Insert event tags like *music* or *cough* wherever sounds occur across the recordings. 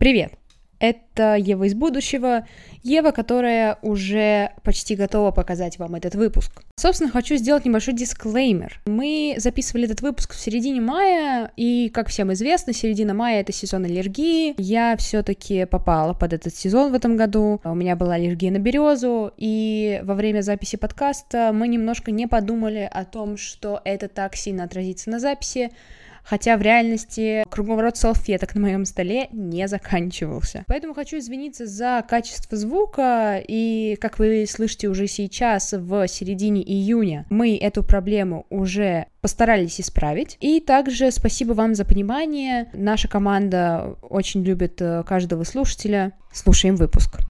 Привет! Это Ева из будущего, Ева, которая уже почти готова показать вам этот выпуск. Собственно, хочу сделать небольшой дисклеймер. Мы записывали этот выпуск в середине мая, и, как всем известно, середина мая — это сезон аллергии. Я все таки попала под этот сезон в этом году. У меня была аллергия на березу, и во время записи подкаста мы немножко не подумали о том, что это так сильно отразится на записи, хотя в реальности круговорот салфеток на моем столе не заканчивался. Поэтому хочу извиниться за качество звука, и, как вы слышите уже сейчас, в середине июня мы эту проблему уже постарались исправить. И также спасибо вам за понимание. Наша команда очень любит э, каждого слушателя. Слушаем выпуск.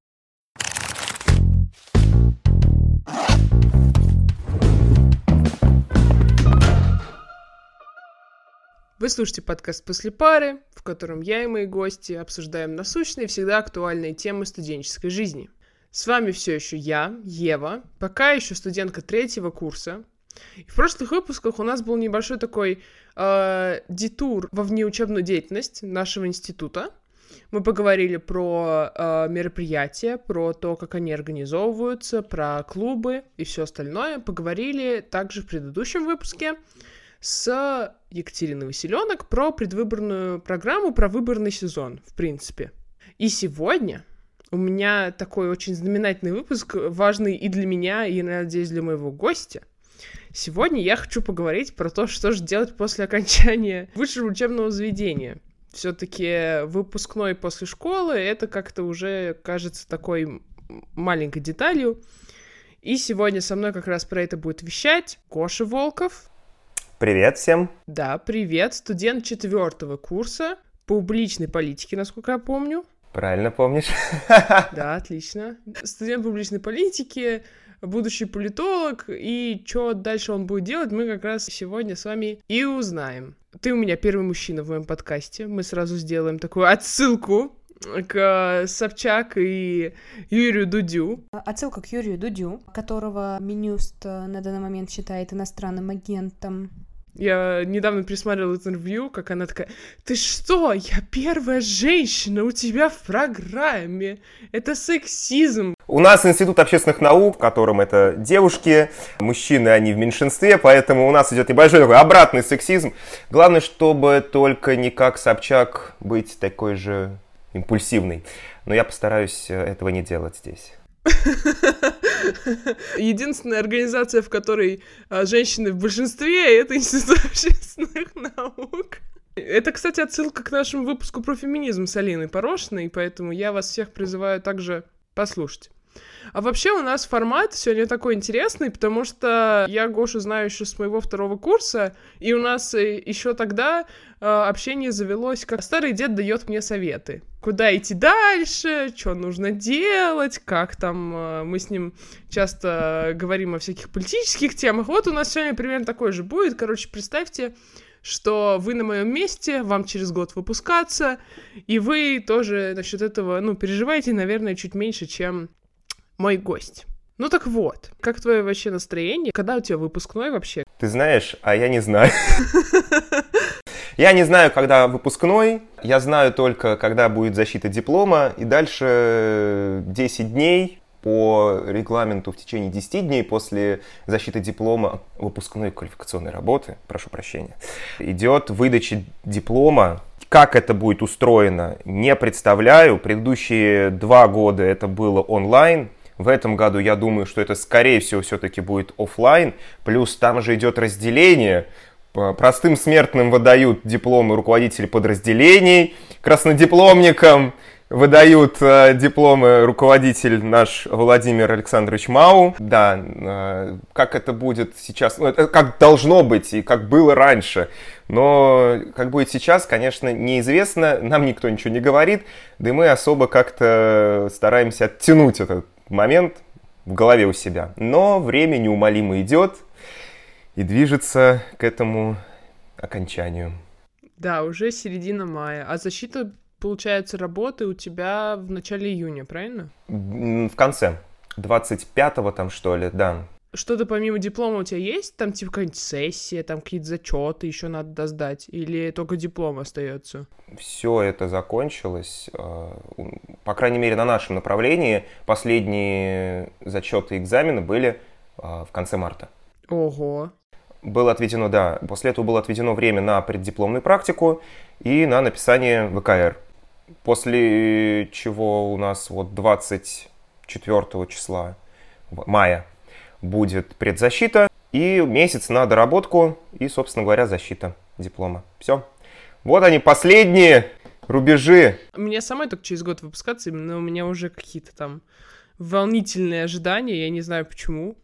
Вы слушаете подкаст «После пары», в котором я и мои гости обсуждаем насущные, всегда актуальные темы студенческой жизни. С вами все еще я, Ева, пока еще студентка третьего курса. И в прошлых выпусках у нас был небольшой такой э, детур во внеучебную деятельность нашего института. Мы поговорили про э, мероприятия, про то, как они организовываются, про клубы и все остальное. Поговорили также в предыдущем выпуске с Екатериной Василенок про предвыборную программу, про выборный сезон, в принципе. И сегодня у меня такой очень знаменательный выпуск, важный и для меня, и, надеюсь, для моего гостя. Сегодня я хочу поговорить про то, что же делать после окончания высшего учебного заведения. Все-таки выпускной после школы это как-то уже кажется такой маленькой деталью. И сегодня со мной как раз про это будет вещать Коша Волков. Привет всем. Да, привет. Студент четвертого курса публичной политики, насколько я помню. Правильно помнишь. *laughs* Да, *laughs* отлично. Студент публичной политики, будущий политолог, и что дальше он будет делать, мы как раз сегодня с вами и узнаем. Ты у меня первый мужчина в моем подкасте. Мы сразу сделаем такую отсылку к Собчак и Юрию Дудю. Отсылка к Юрию Дудю, которого Минюст на данный момент считает иностранным агентом. Я недавно пересмотрела интервью, как она такая, ты что, я первая женщина у тебя в программе, это сексизм. У нас Институт общественных наук, в котором это девушки, мужчины, они в меньшинстве, поэтому у нас идет небольшой такой обратный сексизм. Главное, чтобы только не как Собчак быть такой же импульсивной. Но я постараюсь э, этого не делать здесь. *laughs* *laughs* Единственная организация, в которой а, женщины в большинстве, *laughs* это Институт общественных наук. Это, кстати, отсылка к нашему выпуску про феминизм с Алиной Порошиной, поэтому я вас всех призываю также послушать. А вообще у нас формат сегодня такой интересный, потому что я Гошу знаю еще с моего второго курса, и у нас э, еще тогда э, общение завелось, как старый дед дает мне советы. Куда идти дальше, что нужно делать, как там э, мы с ним часто говорим о всяких политических темах. Вот у нас сегодня примерно такой же будет. Короче, представьте, что вы на моем месте, вам через год выпускаться, и вы тоже насчет этого, ну, переживаете, наверное, чуть меньше, чем мой гость. Ну так вот, как твое вообще настроение? Когда у тебя выпускной вообще? Ты знаешь, а я не знаю. *laughs* Я не знаю, когда выпускной, я знаю только, когда будет защита диплома, и дальше 10 дней по регламенту в течение 10 дней после защиты диплома выпускной квалификационной работы, прошу прощения, идет выдача диплома. Как это будет устроено, не представляю. Предыдущие два года это было онлайн, в этом году я думаю, что это скорее всего все-таки будет офлайн. Плюс там же идет разделение. Простым смертным выдают дипломы руководители подразделений, краснодипломникам выдают э, дипломы руководитель наш Владимир Александрович Мау. Да, э, как это будет сейчас, ну, это как должно быть и как было раньше. Но как будет сейчас, конечно, неизвестно, нам никто ничего не говорит, да и мы особо как-то стараемся оттянуть этот момент в голове у себя. Но время неумолимо идет и движется к этому окончанию. Да, уже середина мая. А защита, получается, работы у тебя в начале июня, правильно? В конце. 25-го там, что ли, да. Что-то помимо диплома у тебя есть? Там типа какая-нибудь сессия, там какие-то зачеты еще надо сдать? Или только диплом остается? Все это закончилось. э, По крайней мере, на нашем направлении последние зачеты и экзамены были э, в конце марта. Ого. Было отведено, да, после этого было отведено время на преддипломную практику и на написание ВКР. После чего у нас вот 24 числа мая будет предзащита и месяц на доработку и, собственно говоря, защита диплома. Все. Вот они, последние рубежи. Мне самой только через год выпускаться, но у меня уже какие-то там волнительные ожидания, я не знаю почему.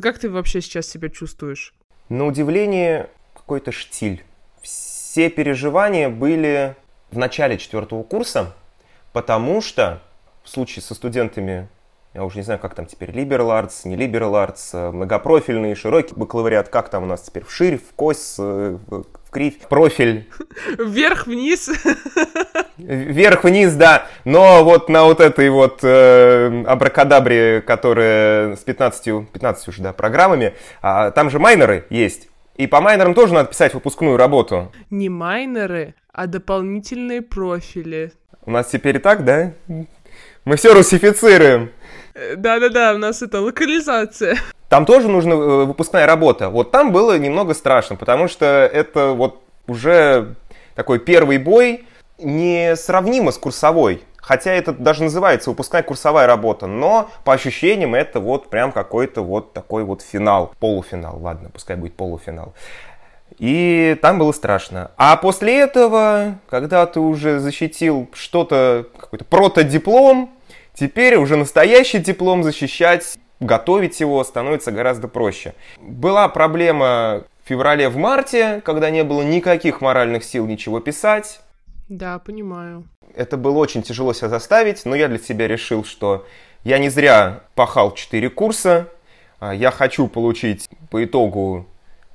Как ты вообще сейчас себя чувствуешь? На удивление, какой-то штиль. Все переживания были в начале четвертого курса, потому что в случае со студентами, я уже не знаю, как там теперь, liberal arts, не liberal arts, э, многопрофильный, широкий бакалавриат, как там у нас теперь, вширь, в кось, э, в кривь, профиль, Вверх-вниз. Вверх-вниз, да. Но вот на вот этой вот э, абракадабре, которая с 15, 15 уже, да, программами, а, там же майнеры есть. И по майнерам тоже надо писать выпускную работу. Не майнеры, а дополнительные профили. У нас теперь и так, да? Мы все русифицируем. Да-да-да, у нас это локализация. Там тоже нужна э, выпускная работа. Вот там было немного страшно, потому что это вот уже такой первый бой несравнимо с курсовой. Хотя это даже называется выпускная курсовая работа, но по ощущениям это вот прям какой-то вот такой вот финал, полуфинал, ладно, пускай будет полуфинал. И там было страшно. А после этого, когда ты уже защитил что-то, какой-то протодиплом, теперь уже настоящий диплом защищать, готовить его становится гораздо проще. Была проблема в феврале, в марте, когда не было никаких моральных сил ничего писать. Да, понимаю. Это было очень тяжело себя заставить, но я для себя решил, что я не зря пахал 4 курса, а я хочу получить по итогу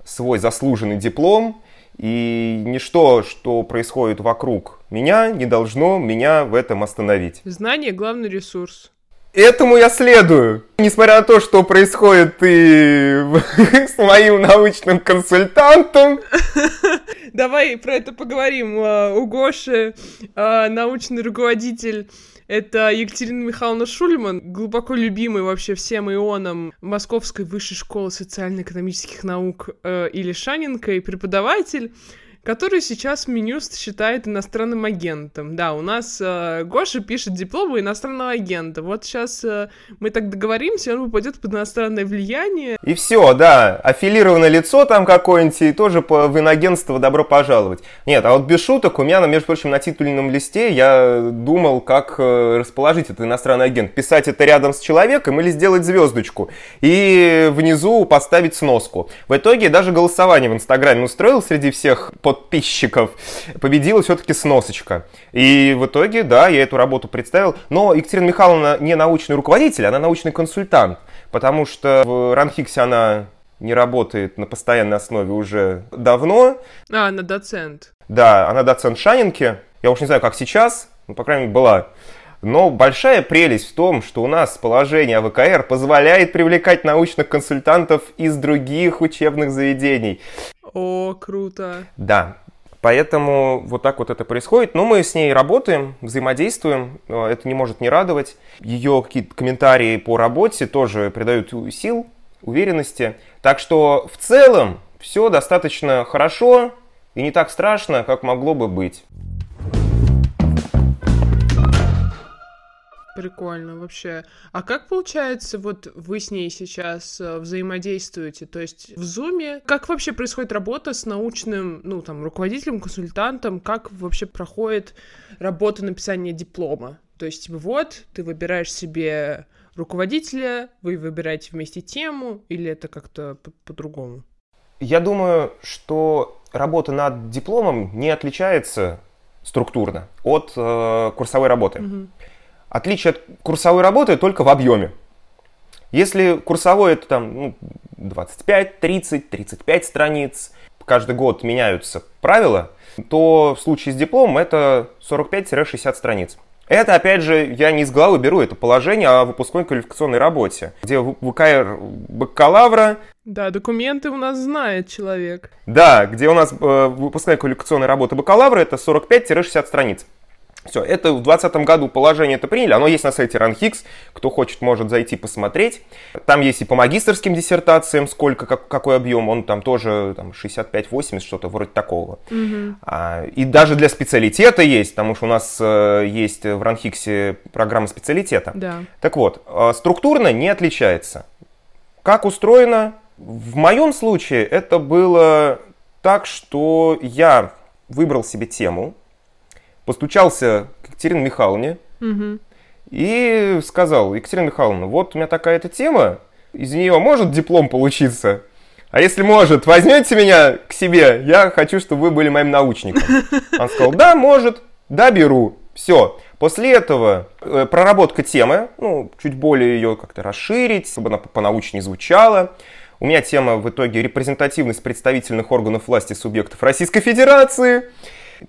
свой заслуженный диплом, и ничто, что происходит вокруг меня, не должно меня в этом остановить. Знание — главный ресурс. Этому я следую. Несмотря на то, что происходит и *laughs* с моим научным консультантом. *laughs* Давай про это поговорим. А, У Гоши а, научный руководитель это Екатерина Михайловна Шульман, глубоко любимый вообще всем ионом Московской высшей школы социально-экономических наук э, или Шаненко и преподаватель, который сейчас Минюст считает иностранным агентом. Да, у нас э, Гоша пишет дипломы иностранного агента. Вот сейчас э, мы так договоримся, он попадет под иностранное влияние. И все, да, аффилированное лицо там какое-нибудь, и тоже по, в инагентство добро пожаловать. Нет, а вот без шуток, у меня, между прочим, на титульном листе я думал, как э, расположить этот иностранный агент. Писать это рядом с человеком или сделать звездочку. И внизу поставить сноску. В итоге даже голосование в Инстаграме устроил среди всех подписчиков. Победила все-таки сносочка. И в итоге, да, я эту работу представил. Но Екатерина Михайловна не научный руководитель, она научный консультант. Потому что в Ранхиксе она не работает на постоянной основе уже давно. А, на доцент. Да, она доцент Шанинки. Я уж не знаю, как сейчас, но, по крайней мере, была. Но большая прелесть в том, что у нас положение АВКР позволяет привлекать научных консультантов из других учебных заведений. О, круто. Да, поэтому вот так вот это происходит. Но мы с ней работаем, взаимодействуем, э, это не может не радовать. Ее какие-то комментарии по работе тоже придают сил, уверенности. Так что в целом все достаточно хорошо и не так страшно, как могло бы быть. Прикольно вообще. А как получается, вот вы с ней сейчас э, взаимодействуете? То есть в Зуме, как вообще происходит работа с научным, ну, там, руководителем, консультантом? Как вообще проходит работа написания диплома? То есть, типа, вот, ты выбираешь себе руководителя, вы выбираете вместе тему, или это как-то по- по-другому? Я думаю, что работа над дипломом не отличается структурно от э, курсовой работы. Мгм. Отличие от курсовой работы только в объеме. Если курсовой это там ну, 25, 30, 35 страниц, каждый год меняются правила, то в случае с дипломом это 45-60 страниц. Это, опять же, я не из головы беру это положение о выпускной квалификационной работе, где ВКР бакалавра... Да, документы у нас знает человек. Да, где у нас э, выпускная квалификационная работа бакалавра, это 45-60 страниц. Все, это в 2020 году положение это приняли, оно есть на сайте RunHix, кто хочет, может зайти посмотреть. Там есть и по магистрским диссертациям, сколько, как, какой объем, он там тоже там, 65-80, что-то вроде такого. Угу. А, и даже для специалитета есть, потому что у нас э, есть в RunHix программа специалитета. Да. Так вот, э, структурно не отличается. Как устроено? В моем случае это было так, что я выбрал себе тему, постучался к Екатерине Михайловне Угу. и сказал, Екатерина Михайловна, вот у меня такая-то тема, из нее может диплом получиться? А если может, возьмете меня к себе, я хочу, чтобы вы были моим научником. *laughs* Он сказал, да, может, да, беру. Все. После этого э, проработка темы, ну, чуть более ее как-то расширить, чтобы она понаучнее звучала. У меня тема в итоге репрезентативность представительных органов власти субъектов Российской Федерации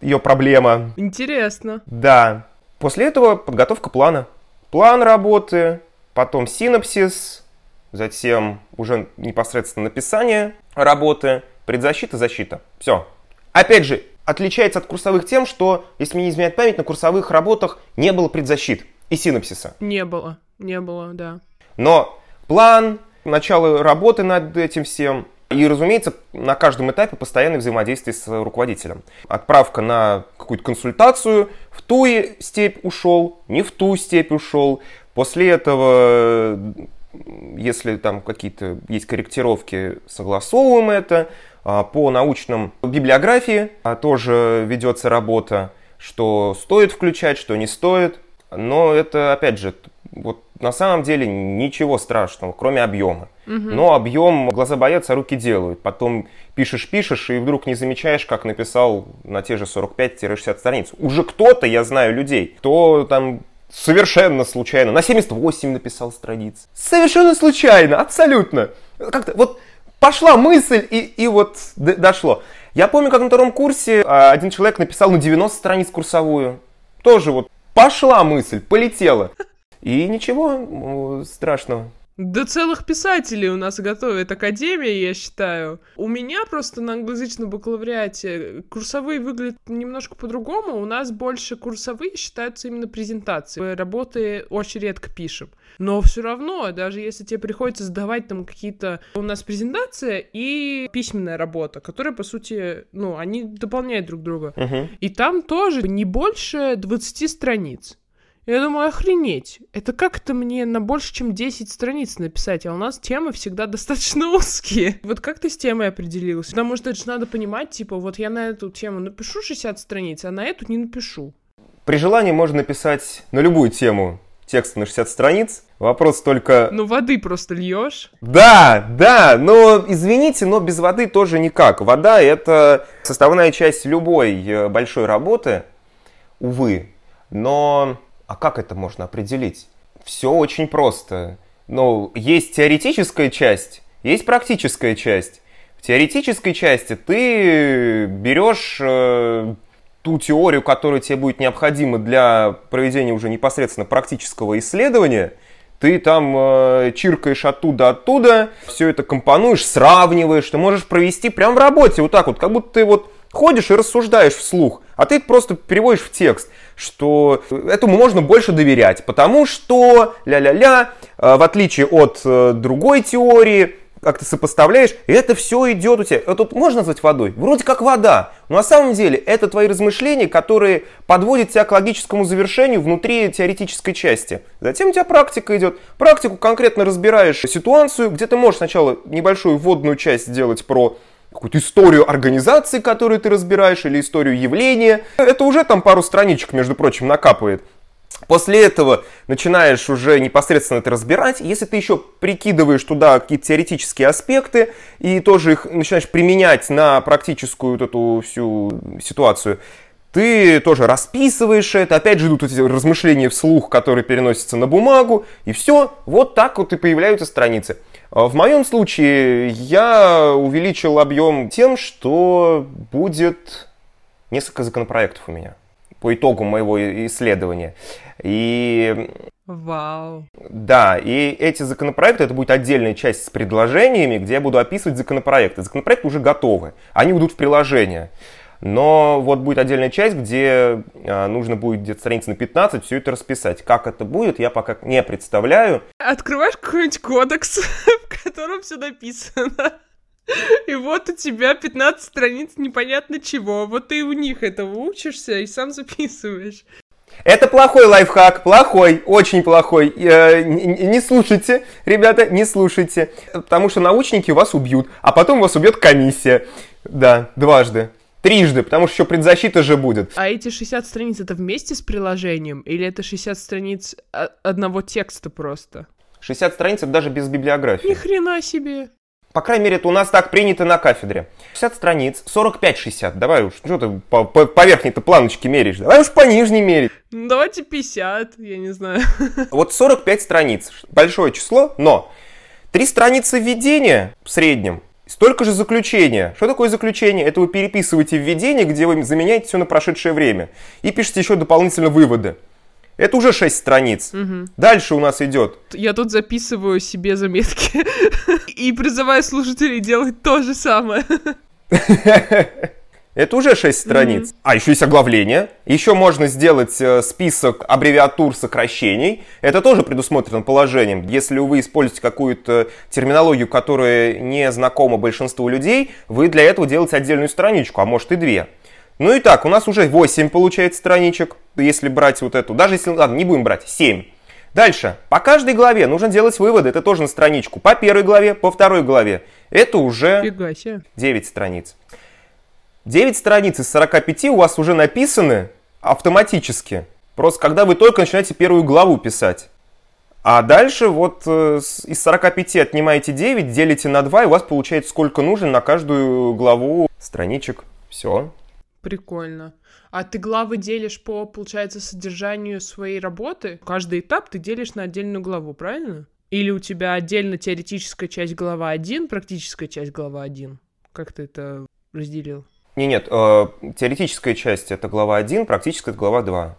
ее проблема. Интересно. Да. После этого подготовка плана. План работы, потом синапсис, затем уже непосредственно написание работы, предзащита, защита. Все. Опять же, отличается от курсовых тем, что, если мне не изменяет память, на курсовых работах не было предзащит и синапсиса. Не было. Не было, да. Но план, начало работы над этим всем, и, разумеется, на каждом этапе постоянное взаимодействие с руководителем. Отправка на какую-то консультацию, в ту степь ушел, не в ту степь ушел. После этого, если там какие-то есть корректировки, согласовываем это. А, по научным библиографии а, тоже ведется работа, что стоит включать, что не стоит. Но это, опять же, вот на самом деле ничего страшного, кроме объема. Угу. Но объем глаза боятся, руки делают. Потом пишешь-пишешь, и вдруг не замечаешь, как написал на те же 45-60 страниц. Уже кто-то, я знаю людей, кто там совершенно случайно на 78 написал страниц. Совершенно случайно, абсолютно. Как-то вот пошла мысль, и, и вот дошло. Я помню, как на втором курсе а, один человек написал на 90 страниц курсовую. Тоже вот пошла мысль, полетела. И ничего страшного. Да целых писателей у нас готовит Академия, я считаю. У меня просто на англоязычном бакалавриате курсовые выглядят немножко по-другому. У нас больше курсовые считаются именно презентации. Работы очень редко пишем. Но все равно, даже если тебе приходится сдавать там какие-то... У нас презентация и письменная работа, которые, по сути, ну, они дополняют друг друга. Угу. И там тоже не больше 20 страниц. Я думаю, охренеть. Это как-то мне на больше, чем 10 страниц написать, а у нас темы всегда достаточно *laughs* узкие. Вот как ты с темой определился? Потому что это же надо понимать, типа, вот я на эту тему напишу 60 страниц, а на эту не напишу. При желании можно написать на любую тему текст на 60 страниц. Вопрос только... Ну, воды просто льешь. Да, да, но извините, но без воды тоже никак. Вода — это составная часть любой э, большой работы, увы. Но а как это можно определить? Все очень просто. Но есть теоретическая часть, есть практическая часть. В теоретической части ты берешь э, ту теорию, которая тебе будет необходима для проведения уже непосредственно практического исследования, ты там э, чиркаешь оттуда-оттуда, все это компонуешь, сравниваешь, ты можешь провести прямо в работе вот так вот, как будто ты вот ходишь и рассуждаешь вслух, а ты просто переводишь в текст, что этому можно больше доверять, потому что ля-ля-ля, э, в отличие от э, другой теории, как ты сопоставляешь, и это все идет у тебя. Это тут можно назвать водой? Вроде как вода. Но на самом деле это твои размышления, которые подводят тебя к логическому завершению внутри теоретической части. Затем у тебя практика идет. Практику конкретно разбираешь ситуацию, где ты можешь сначала небольшую вводную часть сделать про какую-то историю организации, которую ты разбираешь, или историю явления. Это уже там пару страничек, между прочим, накапывает. После этого начинаешь уже непосредственно это разбирать. Если ты еще прикидываешь туда какие-то теоретические аспекты и тоже их начинаешь применять на практическую вот эту всю ситуацию, ты тоже расписываешь это, опять же идут эти размышления вслух, которые переносятся на бумагу, и все, вот так вот и появляются страницы. А в моем случае я увеличил объем тем, что будет несколько законопроектов у меня. по итогу моего исследования. И Вау. да, и эти законопроекты, это будет отдельная часть с предложениями, где я буду описывать законопроекты. Законопроекты уже готовы, они будут в приложение. Но вот будет отдельная часть, где а, нужно будет где-то страниц на 15 все это расписать. Как это будет, я пока не представляю. Открываешь какой-нибудь кодекс, *laughs* в котором все написано. И вот у тебя 15 страниц непонятно чего. Вот ты у них этого учишься и сам записываешь. Это плохой лайфхак, плохой, очень плохой. Э, Не не слушайте, ребята, не слушайте. Потому что научники вас убьют, а потом вас убьет комиссия. Да, дважды. Трижды, потому что еще предзащита же будет. А эти 60 страниц это вместе с приложением? Или это 60 страниц о- одного текста просто? 60 страниц это даже без библиографии. Ни хрена себе. По крайней мере, это у нас так принято на кафедре. 60 страниц, 45-60. Давай уж, что ты по, по, по верхней-то планочке меришь? Давай уж по нижней мерить. Ну, давайте 50, я не знаю. *laughs* Вот 45 страниц, большое число, но три страницы введения в среднем, столько же заключения. Что такое заключение? Это вы переписываете введение, где вы заменяете все на прошедшее время. И пишете еще дополнительно выводы. Это уже 6 страниц. Дальше у нас идет Я тут записываю себе заметки *laughs* и призываю слушателей делать то же самое. *laughs* Это уже 6 страниц. А еще есть оглавление. Еще можно сделать э, список аббревиатур сокращений. Это тоже предусмотрено положением. Если вы используете какую-то терминологию, которая не знакома большинству людей, вы для этого делаете отдельную страничку, а может и две. Ну и так, у нас уже 8 получается страничек, если брать вот эту. Даже если, ладно, не будем брать, 7. Дальше. По каждой главе нужно делать выводы, это тоже на страничку. По первой главе, по второй главе. Это уже Фига себе. 9 страниц. 9 страниц из 45 у вас уже написаны автоматически. Просто когда вы только начинаете первую главу писать. А дальше вот э, из 45 отнимаете 9, делите на 2, и у вас получается сколько нужно на каждую главу страничек. Все. Прикольно. А ты главы делишь по, получается, содержанию своей работы? Каждый этап ты делишь на отдельную главу, правильно? Или у тебя отдельно теоретическая часть глава 1, практическая часть глава 1? Как ты это разделил? Не, нет, э, теоретическая часть это глава 1, практическая это глава 2.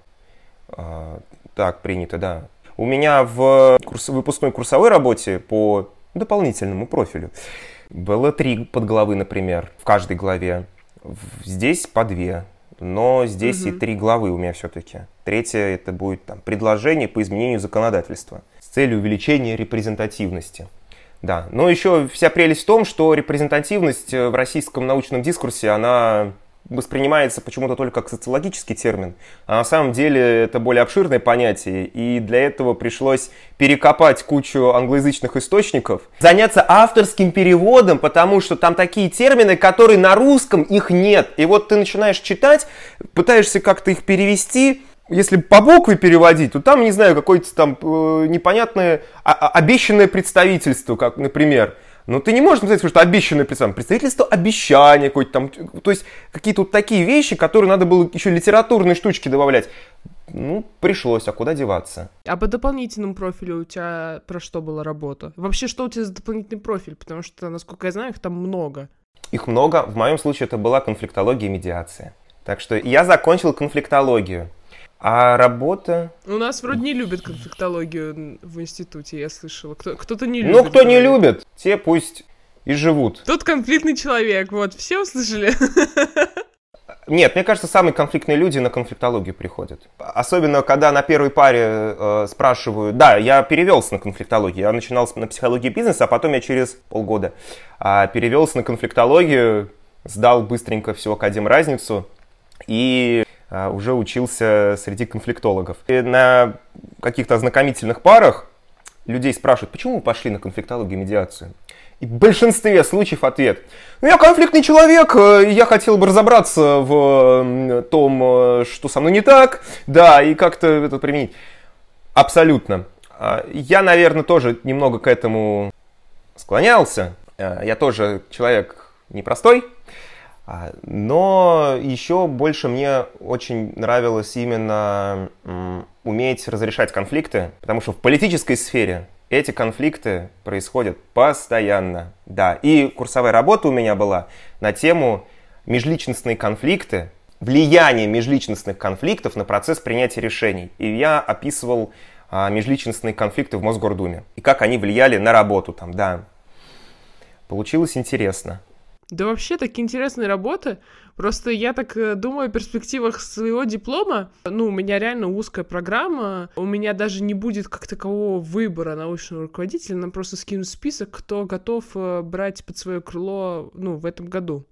Э, так, принято, да. У меня в курс- выпускной курсовой работе по дополнительному профилю было три подглавы, например, в каждой главе. Здесь по две, но здесь и Мгм. три главы у меня все-таки. Третье это будет там, предложение по изменению законодательства с целью увеличения репрезентативности. Да, но еще вся прелесть в том, что репрезентативность э, в российском научном дискурсе, она воспринимается почему-то только как социологический термин, а на самом деле это более обширное понятие, и для этого пришлось перекопать кучу англоязычных источников, заняться авторским переводом, потому что там такие термины, которые на русском их нет. И вот ты начинаешь читать, пытаешься как-то их перевести, если по букве переводить, то там, не знаю, какое-то там э, непонятное а- а- обещанное представительство, как, например. Но ты не можешь написать, что обещанное представительство. Представительство обещания какое-то там. То есть какие-то вот такие вещи, которые надо было еще литературные штучки добавлять. Ну, пришлось, а куда деваться? А по дополнительному профилю у тебя про что была работа? Вообще, что у тебя за дополнительный профиль? Потому что, насколько я знаю, их там много. Их много. В моем случае это была конфликтология и медиация. Так что я закончил конфликтологию. А работа... У нас вроде не любят конфликтологию в институте, я слышала. Кто- кто-то не любит. Ну, кто не любит, те пусть и живут. Тут конфликтный человек, вот, все услышали? *laughs* Нет, мне кажется, самые конфликтные люди на конфликтологию приходят. Особенно, когда на первой паре э, спрашивают... Да, я перевелся на конфликтологию. Я начинал с- на психологии бизнеса, а потом я через полгода а, перевелся на конфликтологию, сдал быстренько всю академ разницу и а, уже учился среди конфликтологов. И на каких-то ознакомительных парах людей спрашивают, почему вы пошли на конфликтологию и медиацию? И в большинстве случаев ответ. Ну, я конфликтный человек, э, я хотел бы разобраться в том, э, что со мной не так, да, и как-то это применить. Абсолютно. А, Я, наверное, тоже немного к этому склонялся. Э, Я тоже человек непростой, но еще больше мне очень нравилось именно уметь разрешать конфликты, потому что в политической сфере эти конфликты происходят постоянно. Да, и курсовая работа у меня была на тему межличностные конфликты влияние межличностных конфликтов на процесс принятия решений. И я описывал а, межличностные конфликты в Мосгордуме и как они влияли на работу там, да. Получилось интересно. Да вообще такие интересные работы. Просто я так э, думаю о перспективах своего диплома. Ну, у меня реально узкая программа. У меня даже не будет как такового выбора научного руководителя. Нам просто скинут список, кто готов э, брать под свое крыло, ну, в этом году.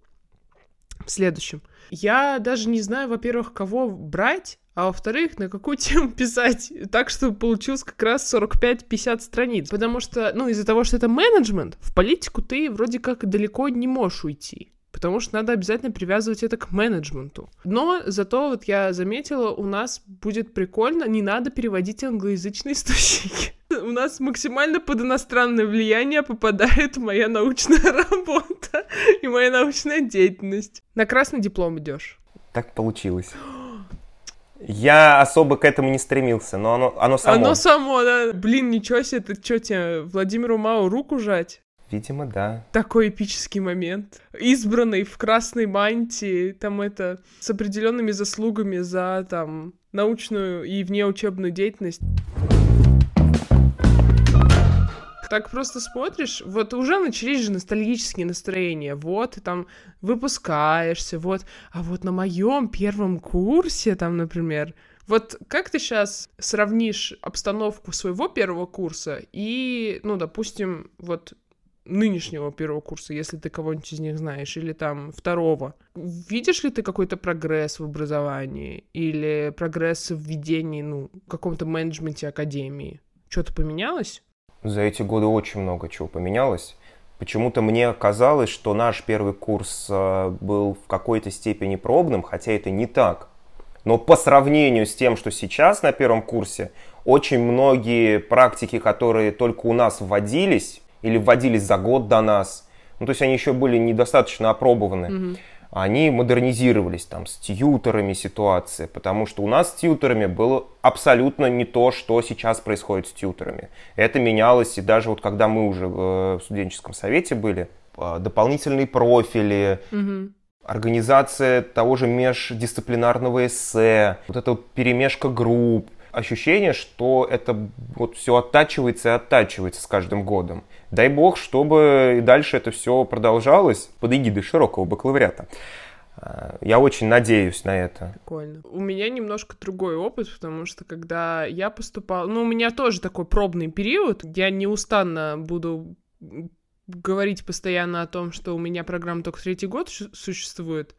В следующем. Я даже не знаю, во-первых, кого брать, а во-вторых, на какую *laughs* тему писать так, чтобы получилось как раз 45-50 страниц. Потому что, ну, из-за того, что это менеджмент, в политику ты вроде как далеко не можешь уйти потому что надо обязательно привязывать это к менеджменту. Но зато вот я заметила, у нас будет прикольно, не надо переводить англоязычные источники. У нас максимально под иностранное влияние попадает моя научная *laughs* работа и моя научная деятельность. На красный диплом идешь. Так получилось. Я особо к этому не стремился, но оно, оно само. Оно само, да. Блин, ничего себе, ты что тебе, Владимиру Мау руку жать? Видимо, да. Такой эпический момент. Избранный в красной мантии, там это, с определенными заслугами за, там, научную и внеучебную деятельность так просто смотришь, вот уже начались же ностальгические настроения, вот, ты там выпускаешься, вот, а вот на моем первом курсе, там, например, вот как ты сейчас сравнишь обстановку своего первого курса и, ну, допустим, вот нынешнего первого курса, если ты кого-нибудь из них знаешь, или там второго. Видишь ли ты какой-то прогресс в образовании или прогресс в ведении, ну, каком-то менеджменте академии? Что-то поменялось? За эти годы очень много чего поменялось. Почему-то мне казалось, что наш первый курс э, был в какой-то степени пробным, хотя это не так. Но по сравнению с тем, что сейчас на первом курсе, очень многие практики, которые только у нас вводились или вводились за год до нас, ну то есть они еще были недостаточно опробованы. Mm-hmm они модернизировались там с тьютерами ситуации, потому что у нас с тьютерами было абсолютно не то, что сейчас происходит с тьютерами. Это менялось, и даже вот когда мы уже в студенческом совете были, э, дополнительные профили, угу. организация того же междисциплинарного эссе, вот эта вот перемешка групп, ощущение, что это вот все оттачивается и оттачивается с каждым годом. Дай бог, чтобы и дальше это все продолжалось под эгидой широкого бакалавриата. А, я очень надеюсь на это. Прикольно. У меня немножко другой опыт, потому что когда я поступала... Ну, у меня тоже такой пробный период. Я неустанно буду говорить постоянно о том, что у меня программа только третий год существует.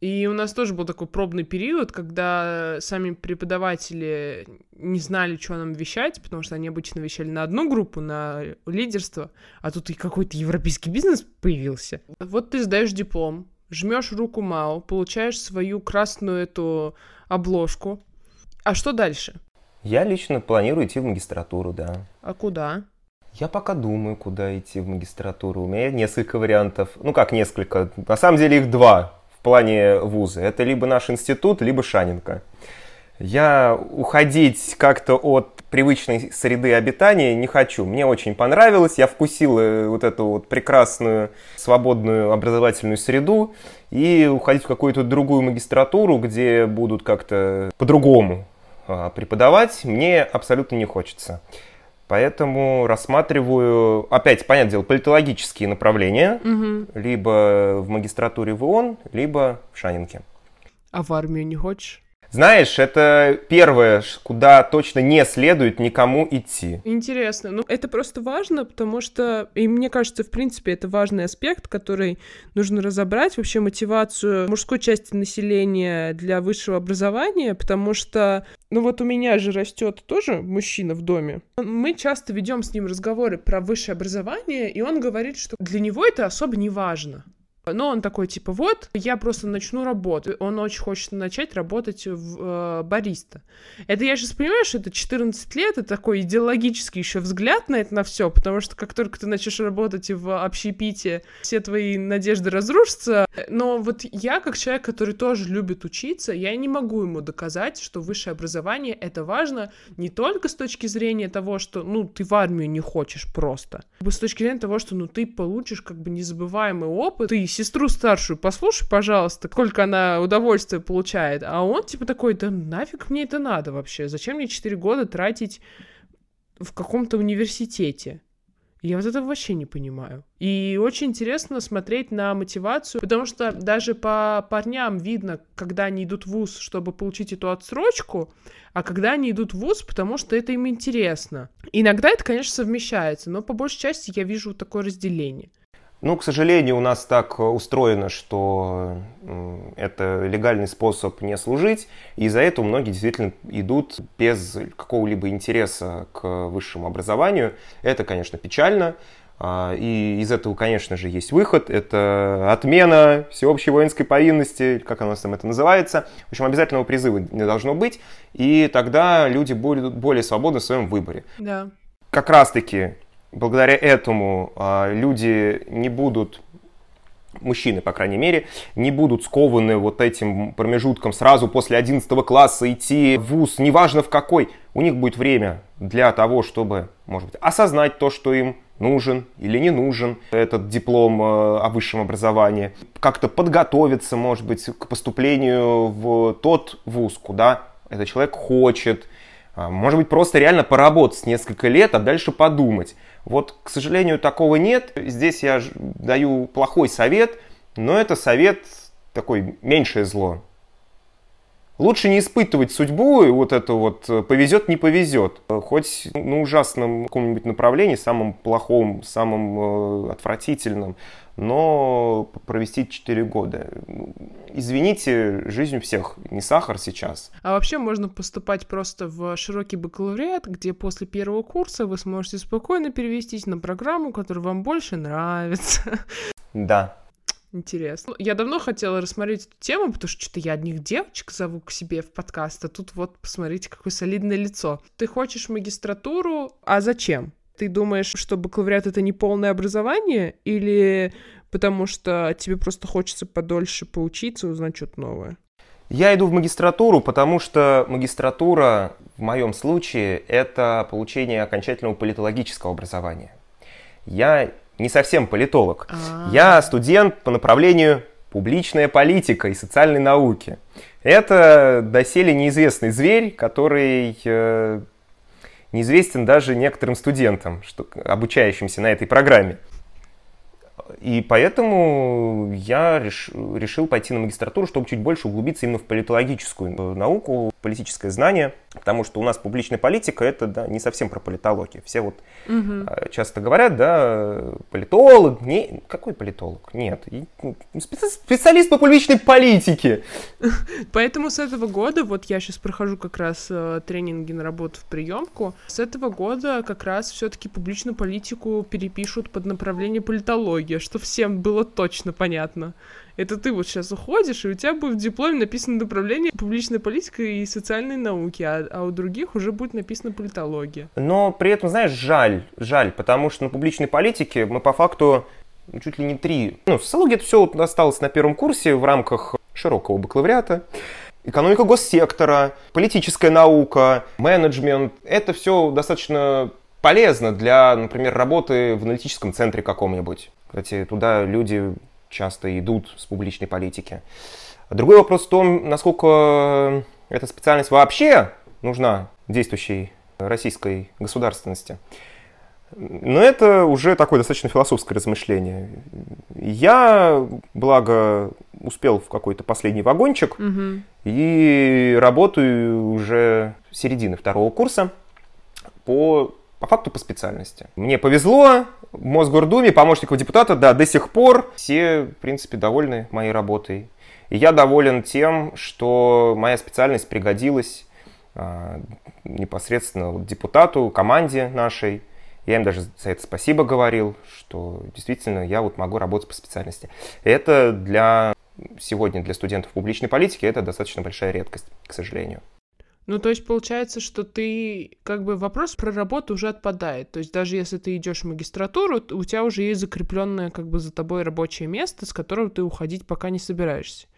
И у нас тоже был такой пробный период, когда сами преподаватели не знали, что нам вещать, потому что они обычно вещали на одну группу, на лидерство, а тут и какой-то европейский бизнес появился. Вот ты сдаешь диплом, жмешь руку Мао, получаешь свою красную эту обложку. А что дальше? Я лично планирую идти в магистратуру, да. А куда? Я пока думаю, куда идти в магистратуру. У меня несколько вариантов. Ну как несколько? На самом деле их два плане вуза. Это либо наш институт, либо Шанинка. Я уходить как-то от привычной среды обитания не хочу. Мне очень понравилось, я вкусил э, вот эту вот прекрасную свободную образовательную среду и уходить в какую-то другую магистратуру, где будут как-то по-другому а, преподавать, мне абсолютно не хочется. Поэтому рассматриваю, опять, понятное дело, политологические направления, угу. либо в магистратуре в ООН, либо в Шанинке. А в армию не хочешь? Знаешь, это первое, куда точно не следует никому идти. Интересно. Ну, это просто важно, потому что, и мне кажется, в принципе, это важный аспект, который нужно разобрать, вообще мотивацию мужской части населения для высшего образования, потому что, ну вот у меня же растет тоже мужчина в доме. Мы часто ведем с ним разговоры про высшее образование, и он говорит, что для него это особо не важно. Но он такой, типа, вот, я просто начну работать. Он очень хочет начать работать в э, бариста. Это я сейчас понимаю, что это 14 лет, это такой идеологический еще взгляд на это, на все, потому что как только ты начнешь работать в общепите, все твои надежды разрушатся. Но вот я, как человек, который тоже любит учиться, я не могу ему доказать, что высшее образование — это важно не только с точки зрения того, что, ну, ты в армию не хочешь просто, с точки зрения того, что, ну, ты получишь как бы незабываемый опыт, ты сестру старшую послушай, пожалуйста, сколько она удовольствия получает. А он типа такой, да нафиг мне это надо вообще? Зачем мне 4 года тратить в каком-то университете? Я вот этого вообще не понимаю. И очень интересно смотреть на мотивацию, потому что даже по парням видно, когда они идут в ВУЗ, чтобы получить эту отсрочку, а когда они идут в ВУЗ, потому что это им интересно. Иногда это, конечно, совмещается, но по большей части я вижу такое разделение. Ну, к сожалению, у нас так устроено, что это легальный способ не служить, и из-за этого многие действительно идут без какого-либо интереса к высшему образованию. Это, конечно, печально, а, и из этого, конечно же, есть выход. Это отмена всеобщей воинской повинности, как у нас там это называется. В общем, обязательного призыва не должно быть, и тогда люди будут более свободны в своем выборе. Да. Как раз-таки благодаря этому а, люди не будут мужчины, по крайней мере, не будут скованы вот этим промежутком сразу после 11 класса идти в ВУЗ, неважно в какой. У них будет время для того, чтобы, может быть, осознать то, что им нужен или не нужен этот диплом а, о высшем образовании, как-то подготовиться, может быть, к поступлению в тот вуз, куда этот человек хочет, может быть, просто реально поработать несколько лет, а дальше подумать. Вот, к сожалению, такого нет. Здесь я даю плохой совет, но это совет такой меньшее зло. Лучше не испытывать судьбу, и вот это вот э, повезет, не повезет. Хоть на ужасном каком-нибудь направлении, самом плохом, самом э, отвратительном, но провести 4 года. Извините, жизнь у всех не сахар сейчас. А вообще можно поступать просто в широкий бакалавриат, где после первого курса вы сможете спокойно перевестись на программу, которая вам больше нравится. Да, Интересно. Я давно хотела рассмотреть эту тему, потому что что-то я одних девочек зову к себе в подкаст, а тут вот посмотрите, какое солидное лицо. Ты хочешь магистратуру, а зачем? Ты думаешь, что бакалавриат — это не полное образование? Или потому что тебе просто хочется подольше поучиться, узнать что-то новое? Я иду в магистратуру, потому что магистратура в моем случае это получение окончательного политологического образования. Я не совсем политолог. А-а-а. Я студент по направлению публичная политика и социальной науки. Это доселе неизвестный зверь, который э, неизвестен даже некоторым студентам, что, обучающимся на этой программе. И поэтому я реш, решил пойти на магистратуру, чтобы чуть больше углубиться именно в политологическую науку, политическое знание, потому что у нас публичная политика это да, не совсем про политологию. Все вот угу. часто говорят, да, политолог, не, какой политолог? Нет, ну, специалист по публичной политике. *laughs* Поэтому с этого года, вот я сейчас прохожу как раз э, тренинги на работу в приемку, с этого года как раз все-таки публичную политику перепишут под направление политология, что всем было точно понятно. Это ты вот сейчас уходишь, и у тебя будет в дипломе написано направление публичная политика и социальные науки, а, а у других уже будет написано политология. Но при этом, знаешь, жаль, жаль, потому что на публичной политике мы по факту чуть ли не три. Ну, социология это все осталось на первом курсе в рамках широкого бакалавриата. Экономика госсектора, политическая наука, менеджмент. Это все достаточно полезно для, например, работы в аналитическом центре каком-нибудь. Кстати, туда люди часто идут с публичной политики. Другой вопрос в том, насколько эта специальность вообще нужна действующей российской государственности. Но это уже такое достаточно философское размышление. Я, благо, успел в какой-то последний вагончик угу. и работаю уже середины второго курса по по факту по специальности. Мне повезло, в Мосгордуме помощников депутата, да, до сих пор все, в принципе, довольны моей работой. И я доволен тем, что моя специальность пригодилась а, непосредственно депутату, команде нашей. Я им даже за это спасибо говорил, что действительно я вот могу работать по специальности. Это для сегодня для студентов публичной политики это достаточно большая редкость, к сожалению. Ну, то есть получается, что ты, как бы, вопрос про работу уже отпадает. То есть даже если ты идешь в магистратуру, у тебя уже есть закрепленное, как бы, за тобой рабочее место, с которого ты уходить пока не собираешься.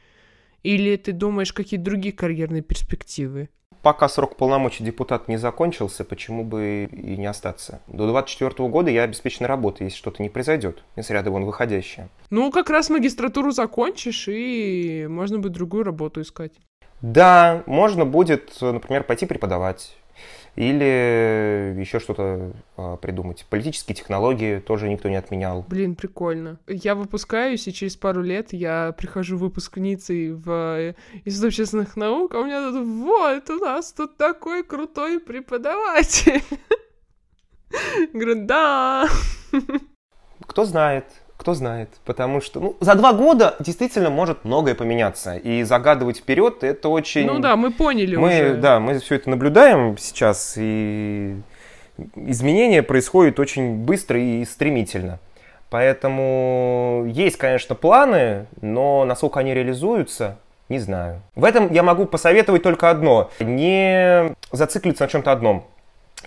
Или ты думаешь какие-то другие карьерные перспективы? пока срок полномочий депутата не закончился, почему бы и не остаться? До 24 года я обеспечен работой, если что-то не произойдет, из ряда вон выходящее. Ну, как раз магистратуру закончишь, и можно будет другую работу искать. Да, можно будет, например, пойти преподавать или еще что-то а, придумать. Политические технологии тоже никто не отменял. Блин, прикольно. Я выпускаюсь, и через пару лет я прихожу выпускницей в э, Институт общественных наук, а у меня тут, вот, у нас тут такой крутой преподаватель. *laughs* Говорю, да. Кто знает, кто знает, потому что ну, за два года действительно может многое поменяться, и загадывать вперед это очень... Ну да, мы поняли мы, уже. Да, мы все это наблюдаем сейчас, и изменения происходят очень быстро и стремительно. Поэтому есть, конечно, планы, но насколько они реализуются, не знаю. В этом я могу посоветовать только одно. Не зациклиться на чем-то одном.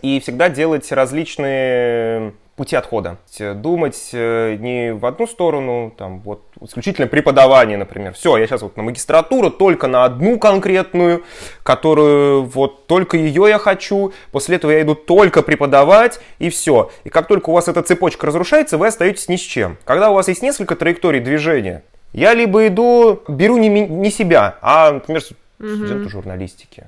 И всегда делать различные пути отхода. Думать э, не в одну сторону, там, вот, исключительно преподавание, например. Все, я сейчас вот на магистратуру, только на одну конкретную, которую вот только ее я хочу. После этого я иду только преподавать, и все. И как только у вас эта цепочка разрушается, вы остаетесь ни с чем. Когда у вас есть несколько траекторий движения, я либо иду, беру не, не себя, а, например, студенту журналистики.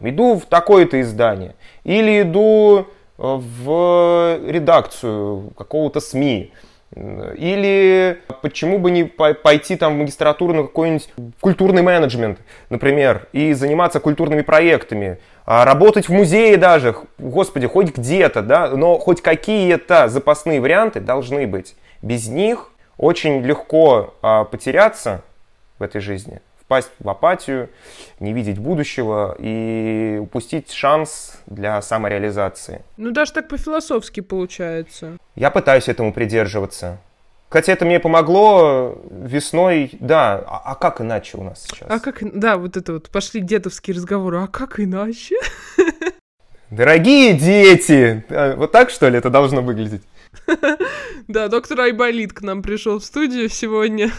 Иду в такое-то издание. Или иду в редакцию какого-то СМИ. Или почему бы не пойти там в магистратуру на какой-нибудь культурный менеджмент, например, и заниматься культурными проектами, а работать в музее даже, господи, хоть где-то, да, но хоть какие-то запасные варианты должны быть. Без них очень легко а, потеряться в этой жизни впасть в апатию, не видеть будущего и упустить шанс для самореализации. Ну, даже так по-философски получается. Я пытаюсь этому придерживаться. Кстати, это мне помогло весной, да. А, а как иначе у нас сейчас? А как, да, вот это вот, пошли дедовские разговоры, а как иначе? Дорогие дети! А, вот так, что ли, это должно выглядеть? *laughs* Да, доктор Айболит к нам пришел в студию сегодня.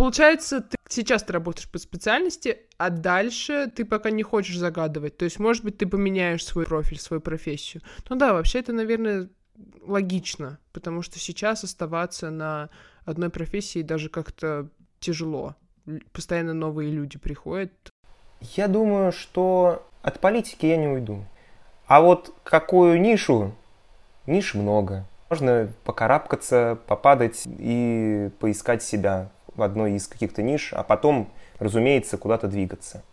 Получается, ты сейчас ты работаешь по специальности, а дальше ты пока не хочешь загадывать. То есть, может быть, ты поменяешь свой профиль, свою профессию. Ну да, вообще это, наверное, логично, потому что сейчас оставаться на одной профессии даже как-то тяжело. Постоянно новые люди приходят. Я думаю, что от политики я не уйду. А вот какую нишу? Ниш много. Можно покарабкаться, попадать и поискать себя в одной из каких-то ниш, а потом, разумеется, куда-то двигаться.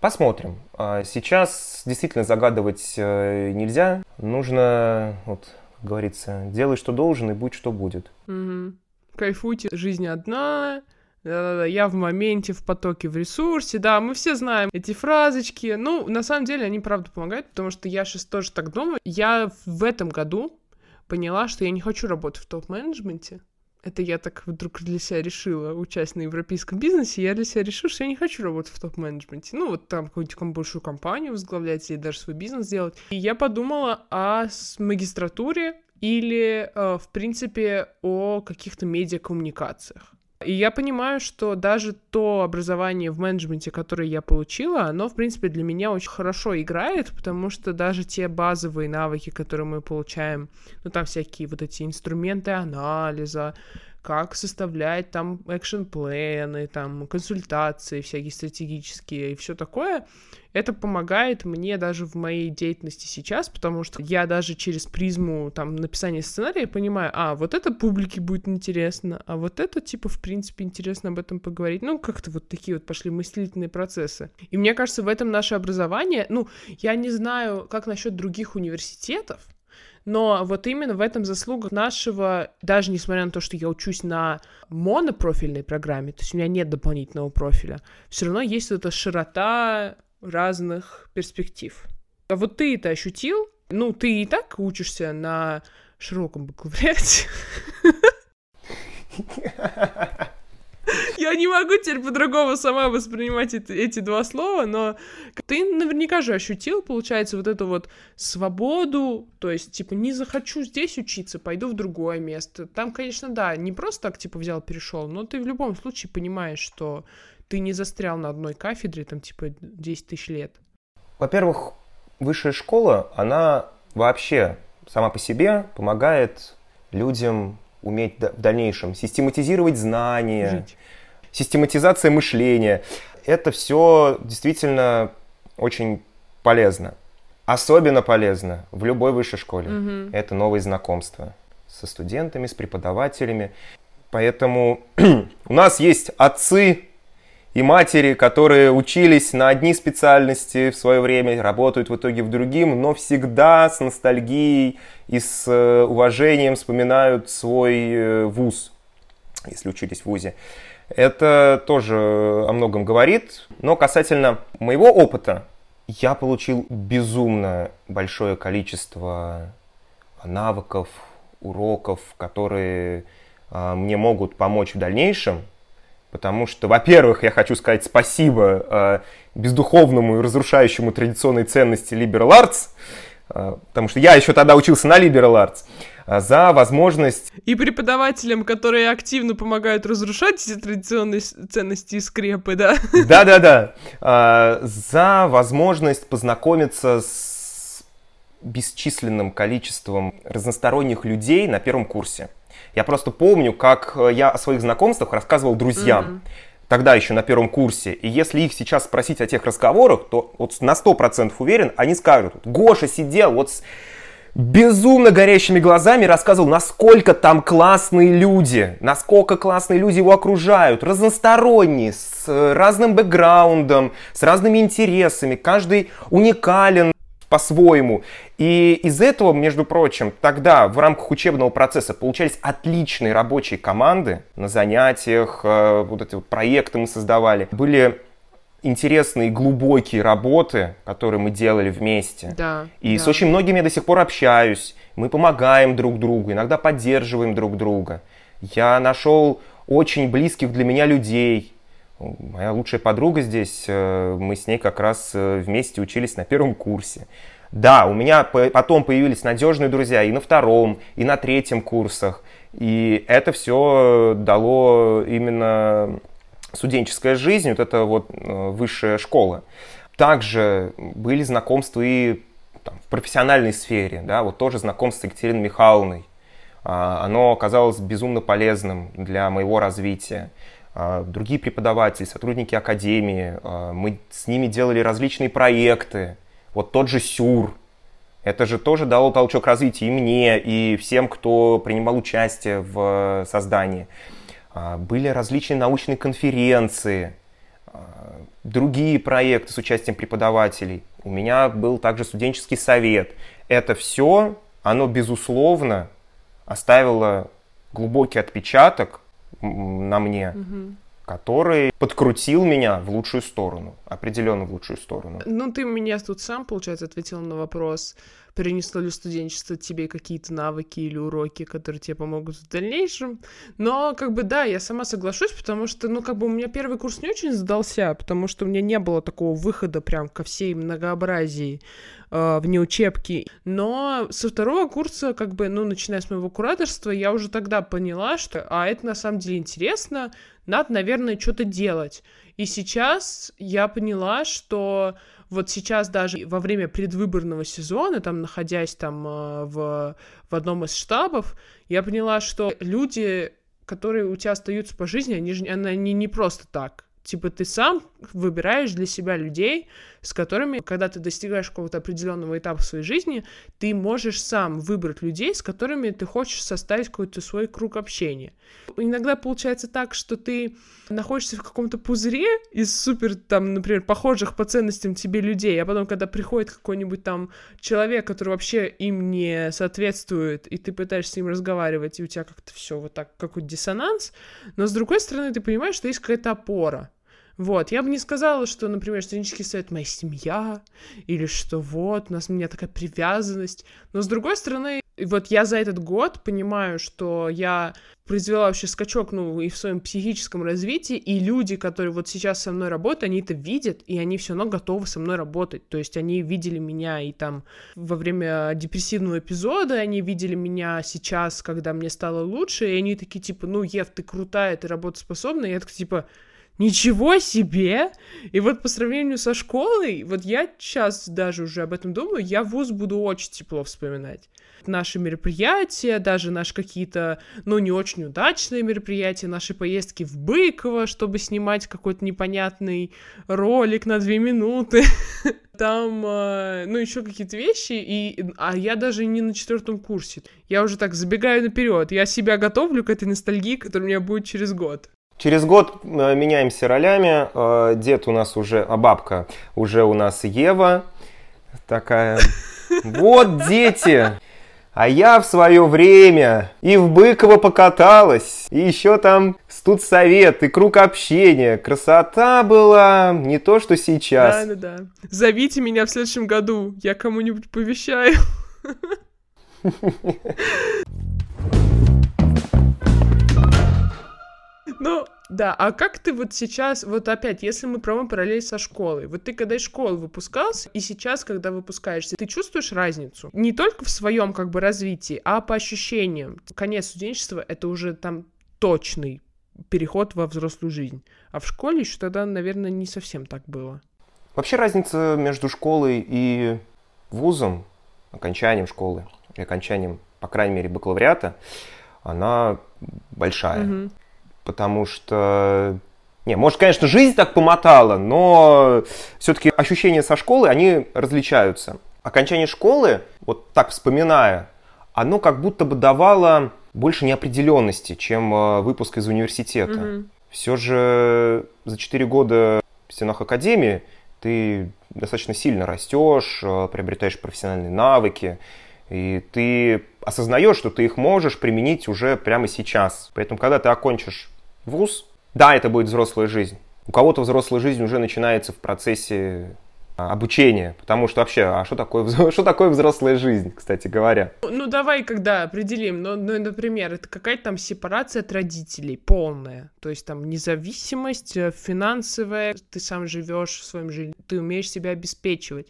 Посмотрим. А, сейчас действительно загадывать э, нельзя. Нужно, вот, как говорится, делай, что должен, и будь, что будет. Угу. Кайфуйте, жизнь одна, да-да-да, я в моменте, в потоке, в ресурсе, да, мы все знаем эти фразочки. Ну, на самом деле, они правда помогают, потому что я сейчас тоже так думаю. Я в этом году поняла, что я не хочу работать в топ-менеджменте это я так вдруг для себя решила, участь на европейском бизнесе, я для себя решила, что я не хочу работать в топ-менеджменте. Ну, вот там какую-нибудь большую компанию возглавлять или даже свой бизнес делать. И я подумала о магистратуре или, э, в принципе, о каких-то медиакоммуникациях. И я понимаю, что даже то образование в менеджменте, которое я получила, оно, в принципе, для меня очень хорошо играет, потому что даже те базовые навыки, которые мы получаем, ну, там всякие вот эти инструменты анализа, как составлять там экшн-плены, там консультации всякие стратегические и все такое, это помогает мне даже в моей деятельности сейчас, потому что я даже через призму там написания сценария понимаю, а, вот это публике будет интересно, а вот это, типа, в принципе, интересно об этом поговорить. Ну, как-то вот такие вот пошли мыслительные процессы. И мне кажется, в этом наше образование, ну, я не знаю, как насчет других университетов, но вот именно в этом заслуга нашего, даже несмотря на то, что я учусь на монопрофильной программе, то есть у меня нет дополнительного профиля, все равно есть вот эта широта разных перспектив. А вот ты это ощутил? Ну, ты и так учишься на широком бакалавриате. *laughs* Я не могу теперь по-другому сама воспринимать эти, эти два слова, но ты наверняка же ощутил, получается, вот эту вот свободу, то есть, типа, не захочу здесь учиться, пойду в другое место. Там, конечно, да, не просто так, типа, взял, перешел, но ты в любом случае понимаешь, что ты не застрял на одной кафедре, там, типа, 10 тысяч лет? Во-первых, высшая школа, она вообще сама по себе помогает людям уметь в дальнейшем систематизировать знания, Жить. систематизация мышления. Это все действительно очень полезно. Особенно полезно в любой высшей школе. Мгм. Это новые знакомства со студентами, с преподавателями. Поэтому *clears throat* у нас есть отцы и матери, которые учились на одни специальности в свое время, работают в итоге в другим, но всегда с ностальгией и с э, уважением вспоминают свой э, вуз, если учились в вузе. Это тоже о многом говорит. Но касательно моего опыта, я получил безумно большое количество навыков, уроков, которые а, мне могут помочь в дальнейшем. Потому что, во-первых, я хочу сказать спасибо а, бездуховному и разрушающему традиционные ценности liberal arts, а, потому что я еще тогда учился на liberal arts, а, за возможность И преподавателям, которые активно помогают разрушать эти традиционные ценности и скрепы, да? Да-да-да. А, За возможность познакомиться с бесчисленным количеством разносторонних людей на первом курсе. Я просто помню, как э, я о своих знакомствах рассказывал друзьям. Тогда еще на первом курсе. И если их сейчас спросить о тех разговорах, то вот на 100% уверен, они скажут, Гоша сидел вот с безумно горящими глазами рассказывал, насколько там классные люди, насколько классные люди его окружают, разносторонние, с э, разным бэкграундом, с разными интересами, каждый уникален по-своему. И из этого, между прочим, тогда в рамках учебного процесса получались отличные рабочие команды на занятиях, э, вот эти вот проекты мы создавали. Были интересные глубокие работы, которые мы делали вместе. Да. И да. с очень многими я до сих пор общаюсь. Мы помогаем друг другу, иногда поддерживаем друг друга. Я нашел очень близких для меня людей. Моя лучшая подруга здесь, э, мы с ней как раз э, вместе учились на первом курсе. Да, у меня по- потом появились надежные друзья и на втором, и на третьем курсах. И это все дало именно студенческая жизнь, вот это вот э, высшая школа. Также были знакомства и там, в профессиональной сфере, да, вот тоже знакомство с Екатериной Михайловной. А, Оно оказалось безумно полезным для моего развития. А, Другие преподаватели, сотрудники академии, а, мы с ними делали различные проекты. Вот тот же СЮР, это же тоже дало толчок развития и мне, и всем, кто принимал участие в э, создании. А, Были различные научные конференции, другие проекты с участием преподавателей. У меня был также студенческий совет. Это все, оно безусловно оставило глубокий отпечаток на мне, Мгм. который подкрутил меня в лучшую сторону, определенно в лучшую сторону. Ну, ты меня тут сам, получается, ответил на вопрос, перенесло ли студенчество тебе какие-то навыки или уроки, которые тебе помогут в дальнейшем. Но, как бы, да, я сама соглашусь, потому что, ну, как бы, у меня первый курс не очень сдался, потому что у меня не было такого выхода прям ко всей многообразии э, вне учебки. Но со второго курса, как бы, ну, начиная с моего кураторства, я уже тогда поняла, что, а это на самом деле интересно, надо, наверное, что-то делать. И сейчас я поняла, что вот сейчас даже во время предвыборного сезона, там, находясь там э, в, в одном из штабов, я поняла, что люди, которые у тебя остаются по жизни, они же они не просто так. Типа ты сам выбираешь для себя людей, с которыми, когда ты достигаешь какого-то определенного этапа в своей жизни, ты можешь сам выбрать людей, с которыми ты хочешь составить какой-то свой круг общения. Иногда получается так, что ты находишься в каком-то пузыре из супер, там, например, похожих по ценностям тебе людей, а потом, когда приходит какой-нибудь там человек, который вообще им не соответствует, и ты пытаешься с ним разговаривать, и у тебя как-то все вот так, какой-то диссонанс, но с другой стороны ты понимаешь, что есть какая-то опора. Вот, я бы не сказала, что, например, студенческий совет моя семья, или что вот, у нас у меня такая привязанность. Но с другой стороны, вот я за этот год понимаю, что я произвела вообще скачок, ну, и в своем психическом развитии, и люди, которые вот сейчас со мной работают, они это видят, и они все равно готовы со мной работать. То есть они видели меня и там во время депрессивного эпизода, они видели меня сейчас, когда мне стало лучше, и они такие, типа, ну, Ев, ты крутая, ты работоспособная, и я такая, типа, Ничего себе! И вот по сравнению со школой, вот я сейчас даже уже об этом думаю, я вуз буду очень тепло вспоминать. Наши мероприятия, даже наши какие-то, ну, не очень удачные мероприятия, наши поездки в Быково, чтобы снимать какой-то непонятный ролик на две минуты. *laughs* Там, э, ну, еще какие-то вещи, и, а я даже не на четвертом курсе. Я уже так забегаю наперед. Я себя готовлю к этой ностальгии, которая у меня будет через год. Через год э, меняемся ролями. Э, дед у нас уже, а бабка уже у нас Ева. Такая, *laughs* вот дети, а я в свое время и в Быково покаталась, и еще там студсовет, и круг общения. Красота была не то, что сейчас. Да, да, да. Зовите меня в следующем году, я кому-нибудь повещаю. *laughs* Ну, да, а как ты вот сейчас, вот опять, если мы проводим параллель со школой, вот ты когда из школы выпускался, и сейчас, когда выпускаешься, ты чувствуешь разницу? Не только в своем как бы развитии, а по ощущениям. Конец студенчества — это уже там точный переход во взрослую жизнь. А в школе еще тогда, наверное, не совсем так было. Вообще разница между школой и вузом, окончанием школы и окончанием, по крайней мере, бакалавриата, она большая. Угу потому что... Не, может, конечно, жизнь так помотала, но все-таки ощущения со школы, они различаются. Окончание школы, вот так вспоминая, оно как будто бы давало больше неопределенности, чем э, выпуск из университета. Mm-hmm. Все же за 4 года в стенах академии ты достаточно сильно растешь, э, приобретаешь профессиональные навыки, и ты осознаешь, что ты их можешь применить уже прямо сейчас. Поэтому, когда ты окончишь вуз, да, это будет взрослая жизнь. У кого-то взрослая жизнь уже начинается в процессе а, обучения, потому что вообще, а что такое, *laughs* что такое взрослая жизнь, кстати говоря? Ну, давай когда определим, ну, ну, например, это какая-то там сепарация от родителей полная, то есть там независимость э, финансовая, ты сам живешь в своем жизни, ты умеешь себя обеспечивать,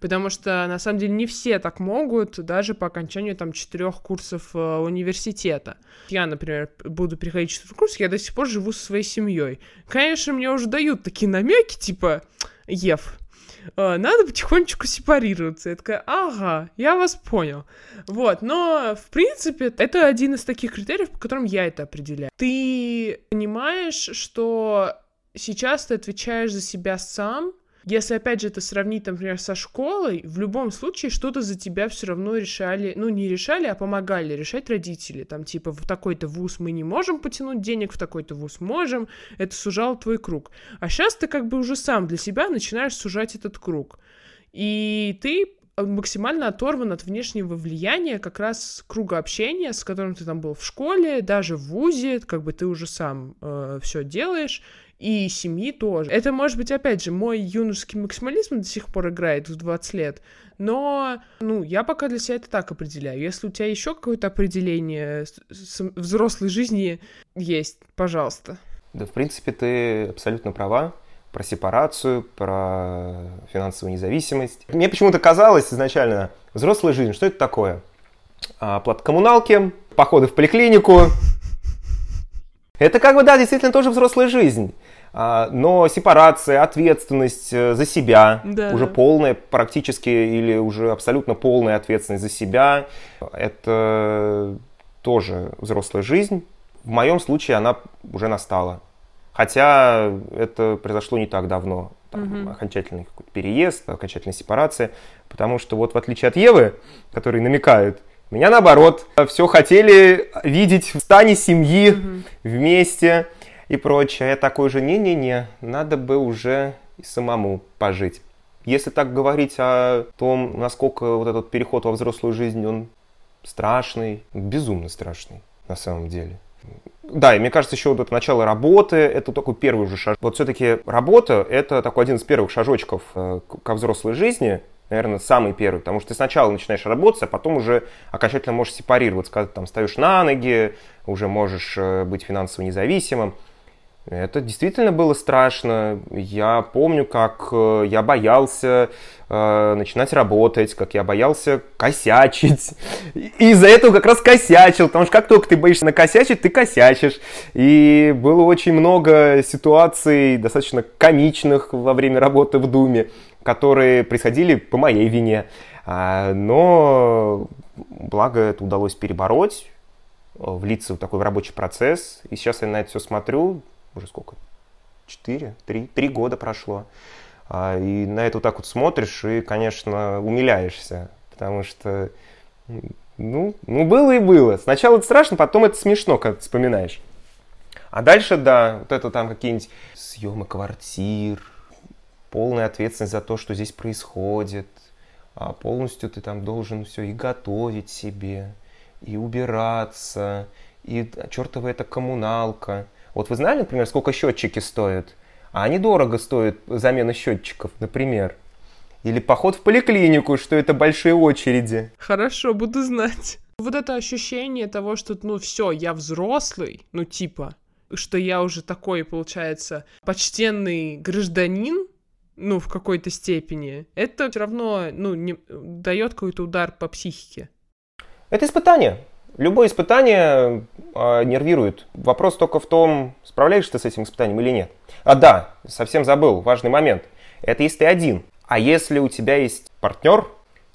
потому что на самом деле не все так могут, даже по окончанию там четырех курсов э, университета. Я, например, буду приходить четвертый курс, я до сих пор живу со своей семьей. Конечно, мне уже дают такие намеки, типа, Ев, надо потихонечку сепарироваться. Я такая, ага, я вас понял. Вот, но, в принципе, это один из таких критериев, по которым я это определяю. Ты понимаешь, что сейчас ты отвечаешь за себя сам, если, опять же, это сравнить, например, со школой, в любом случае что-то за тебя все равно решали, ну, не решали, а помогали решать родители. Там, типа, в такой-то вуз мы не можем потянуть денег, в такой-то вуз можем. Это сужало твой круг. А сейчас ты как бы уже сам для себя начинаешь сужать этот круг. И ты максимально оторван от внешнего влияния как раз круга общения, с которым ты там был в школе, даже в ВУЗе, как бы ты уже сам э, все делаешь, и семьи тоже. Это, может быть, опять же, мой юношеский максимализм до сих пор играет в 20 лет, но, ну, я пока для себя это так определяю. Если у тебя еще какое-то определение взрослой жизни есть, пожалуйста. Да, в принципе, ты абсолютно права про сепарацию, про финансовую независимость. Мне почему-то казалось изначально, взрослая жизнь, что это такое? Оплата коммуналки, походы в поликлинику. Это как бы, да, действительно тоже взрослая жизнь. А, но сепарация, ответственность э, за себя, да. уже полная практически или уже абсолютно полная ответственность за себя, это тоже взрослая жизнь. В моем случае она уже настала. Хотя это произошло не так давно. Там, угу. Окончательный переезд, окончательная сепарация. Потому что вот в отличие от Евы, которые намекают, меня наоборот, все хотели видеть в стане семьи угу. вместе и прочее. Я такой же, не-не-не, надо бы уже и самому пожить. Если так говорить о том, насколько вот этот переход во взрослую жизнь, он страшный, безумно страшный на самом деле. Да, и мне кажется, еще вот это начало работы, это такой первый уже шаг. Вот все-таки работа – это такой один из первых шажочков э, ко взрослой жизни, наверное, самый первый, потому что ты сначала начинаешь работать, а потом уже окончательно можешь сепарироваться, когда ты там ставишь на ноги, уже можешь э, быть финансово независимым. Это действительно было страшно. Я помню, как э, я боялся э, начинать работать, как я боялся косячить. И из-за этого как раз косячил, потому что как только ты боишься накосячить, ты косячишь. И было очень много ситуаций достаточно комичных во время работы в Думе, которые происходили по моей вине. А, но благо это удалось перебороть, э, влиться в такой рабочий процесс. И сейчас я на это все смотрю, уже сколько? Четыре, три, три года прошло. А, и на это вот так вот смотришь и, конечно, умиляешься, потому что, ну, ну было и было. Сначала это страшно, потом это смешно, когда ты вспоминаешь. А дальше, да, вот это там какие-нибудь съемы квартир, полная ответственность за то, что здесь происходит, а полностью ты там должен все и готовить себе, и убираться, и чертова эта коммуналка – вот вы знали, например, сколько счетчики стоят? А они дорого стоят, замена счетчиков, например. Или поход в поликлинику, что это большие очереди. Хорошо, буду знать. Вот это ощущение того, что, ну, все, я взрослый, ну, типа, что я уже такой, получается, почтенный гражданин, ну, в какой-то степени, это все равно, ну, не, дает какой-то удар по психике. Это испытание. Любое испытание э, нервирует. Вопрос только в том, справляешься ты с этим испытанием или нет. А да, совсем забыл, важный момент. Это если ты один. А если у тебя есть партнер,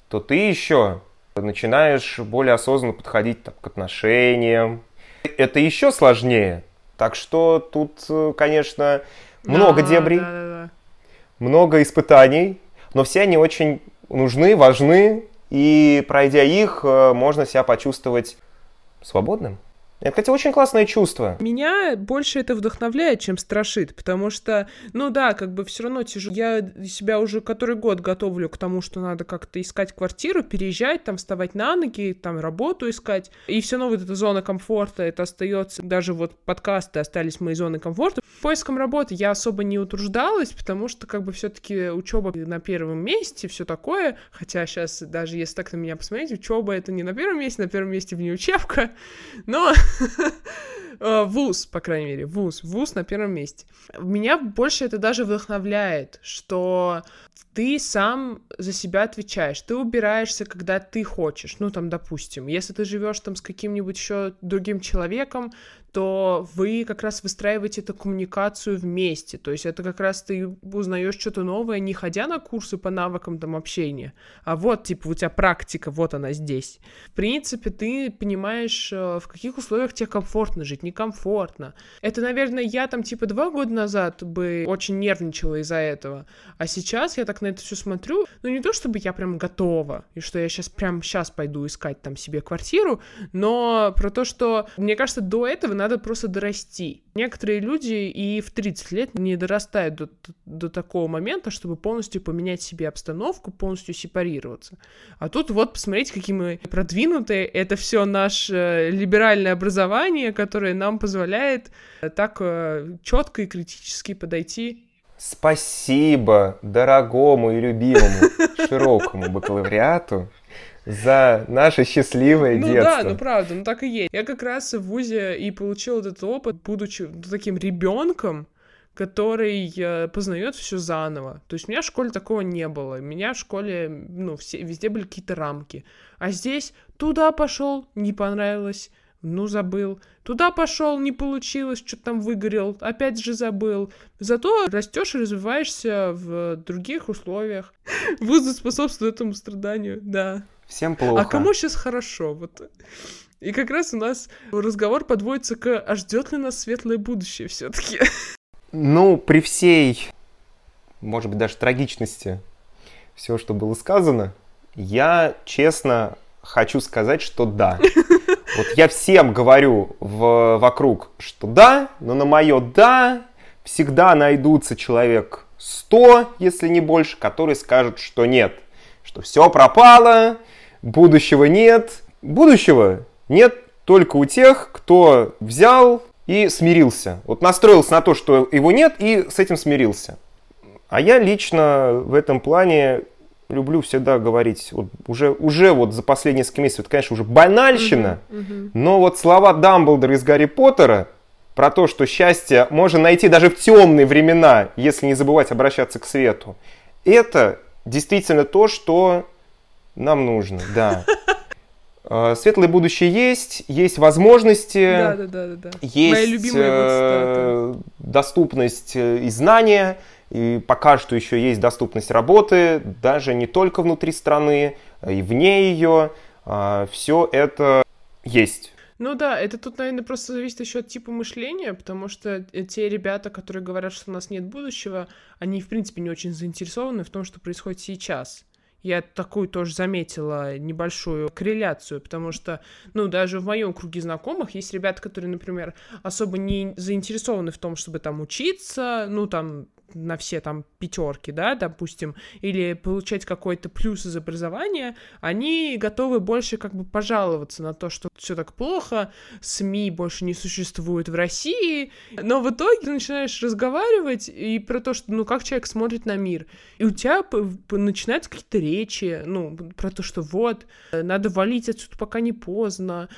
то ты еще начинаешь более осознанно подходить там, к отношениям. Это еще сложнее. Так что тут, конечно, много да, дебрей, да, да, да. много испытаний, но все они очень нужны, важны, и пройдя их, э, можно себя почувствовать свободным. Это, кстати, очень классное чувство. Меня больше это вдохновляет, чем страшит, потому что, ну да, как бы все равно тяжело. Я себя уже который год готовлю к тому, что надо как-то искать квартиру, переезжать, там, вставать на ноги, там, работу искать. И все равно вот эта зона комфорта, это остается, даже вот подкасты остались мои зоны комфорта. Поиском работы я особо не утруждалась, потому что, как бы, все-таки учеба на первом месте, все такое. Хотя сейчас, даже если так на меня посмотреть, учеба это не на первом месте, на первом месте внеучебка. Но *laughs* вуз, по крайней мере, вуз. Вуз на первом месте. Меня больше это даже вдохновляет, что ты сам за себя отвечаешь, ты убираешься, когда ты хочешь. Ну, там, допустим, если ты живешь там с каким-нибудь еще другим человеком, то вы как раз выстраиваете эту коммуникацию вместе. То есть это как раз ты узнаешь что-то новое, не ходя на курсы по навыкам там общения, а вот, типа, у тебя практика, вот она здесь. В принципе, ты понимаешь, э, в каких условиях тебе комфортно жить, некомфортно. Это, наверное, я там, типа, два года назад бы очень нервничала из-за этого. А сейчас я так на это все смотрю, ну, не то чтобы я прям готова, и что я сейчас прям сейчас пойду искать там себе квартиру, но про то, что, мне кажется, до этого надо надо просто дорасти. Некоторые люди и в 30 лет не дорастают до, до такого момента, чтобы полностью поменять себе обстановку, полностью сепарироваться. А тут вот, посмотрите, какие мы продвинутые. Это все наше либеральное образование, которое нам позволяет так э, четко и критически подойти Спасибо дорогому и любимому *laughs* широкому бакалавриату за наше счастливое ну, детство. Ну да, ну правда, ну так и есть. Я как раз в ВУЗе и получил этот опыт, будучи таким ребенком, который э, познает все заново. То есть у меня в школе такого не было. У меня в школе, ну, все, везде были какие-то рамки. А здесь туда пошел, не понравилось, ну, забыл. Туда пошел, не получилось, что-то там выгорел, опять же забыл. Зато растешь и развиваешься в других условиях. Вузы способствуют этому страданию, да. Всем плохо. А кому сейчас хорошо? Вот. И как раз у нас разговор подводится к «А ждет ли нас светлое будущее все-таки?» Ну, при всей, может быть, даже трагичности всего, что было сказано, я честно хочу сказать, что да. Вот я всем говорю в, вокруг, что да, но на мое да всегда найдутся человек 100, если не больше, которые скажут, что нет, что все пропало, будущего нет. Будущего нет только у тех, кто взял и смирился. Вот настроился на то, что его нет, и с этим смирился. А я лично в этом плане люблю всегда говорить, вот уже, уже вот за последние несколько месяцев, это, конечно, уже банальщина, uh-huh, uh-huh. но вот слова Дамблдора из Гарри Поттера, про то, что счастье можно найти даже в темные времена, если не забывать обращаться к свету, это действительно то, что нам нужно, да. *laughs* А, светлое будущее есть, есть возможности, да, да, да, да. есть э, доступность э, и знания, и пока что еще есть доступность работы, даже не только внутри страны, а и вне ее. А, Все это есть. Ну да, это тут, наверное, просто зависит еще от типа мышления, потому что те ребята, которые говорят, что у нас нет будущего, они, в принципе, не очень заинтересованы в том, что происходит сейчас я такую тоже заметила небольшую корреляцию, потому что, ну, даже в моем круге знакомых есть ребята, которые, например, особо не заинтересованы в том, чтобы там учиться, ну, там, на все там пятерки, да, допустим, или получать какой-то плюс из образования, они готовы больше как бы пожаловаться на то, что все так плохо, СМИ больше не существует в России, но в итоге ты начинаешь разговаривать и про то, что, ну, как человек смотрит на мир, и у тебя начинаются какие-то речи, ну, про то, что вот, надо валить отсюда, пока не поздно,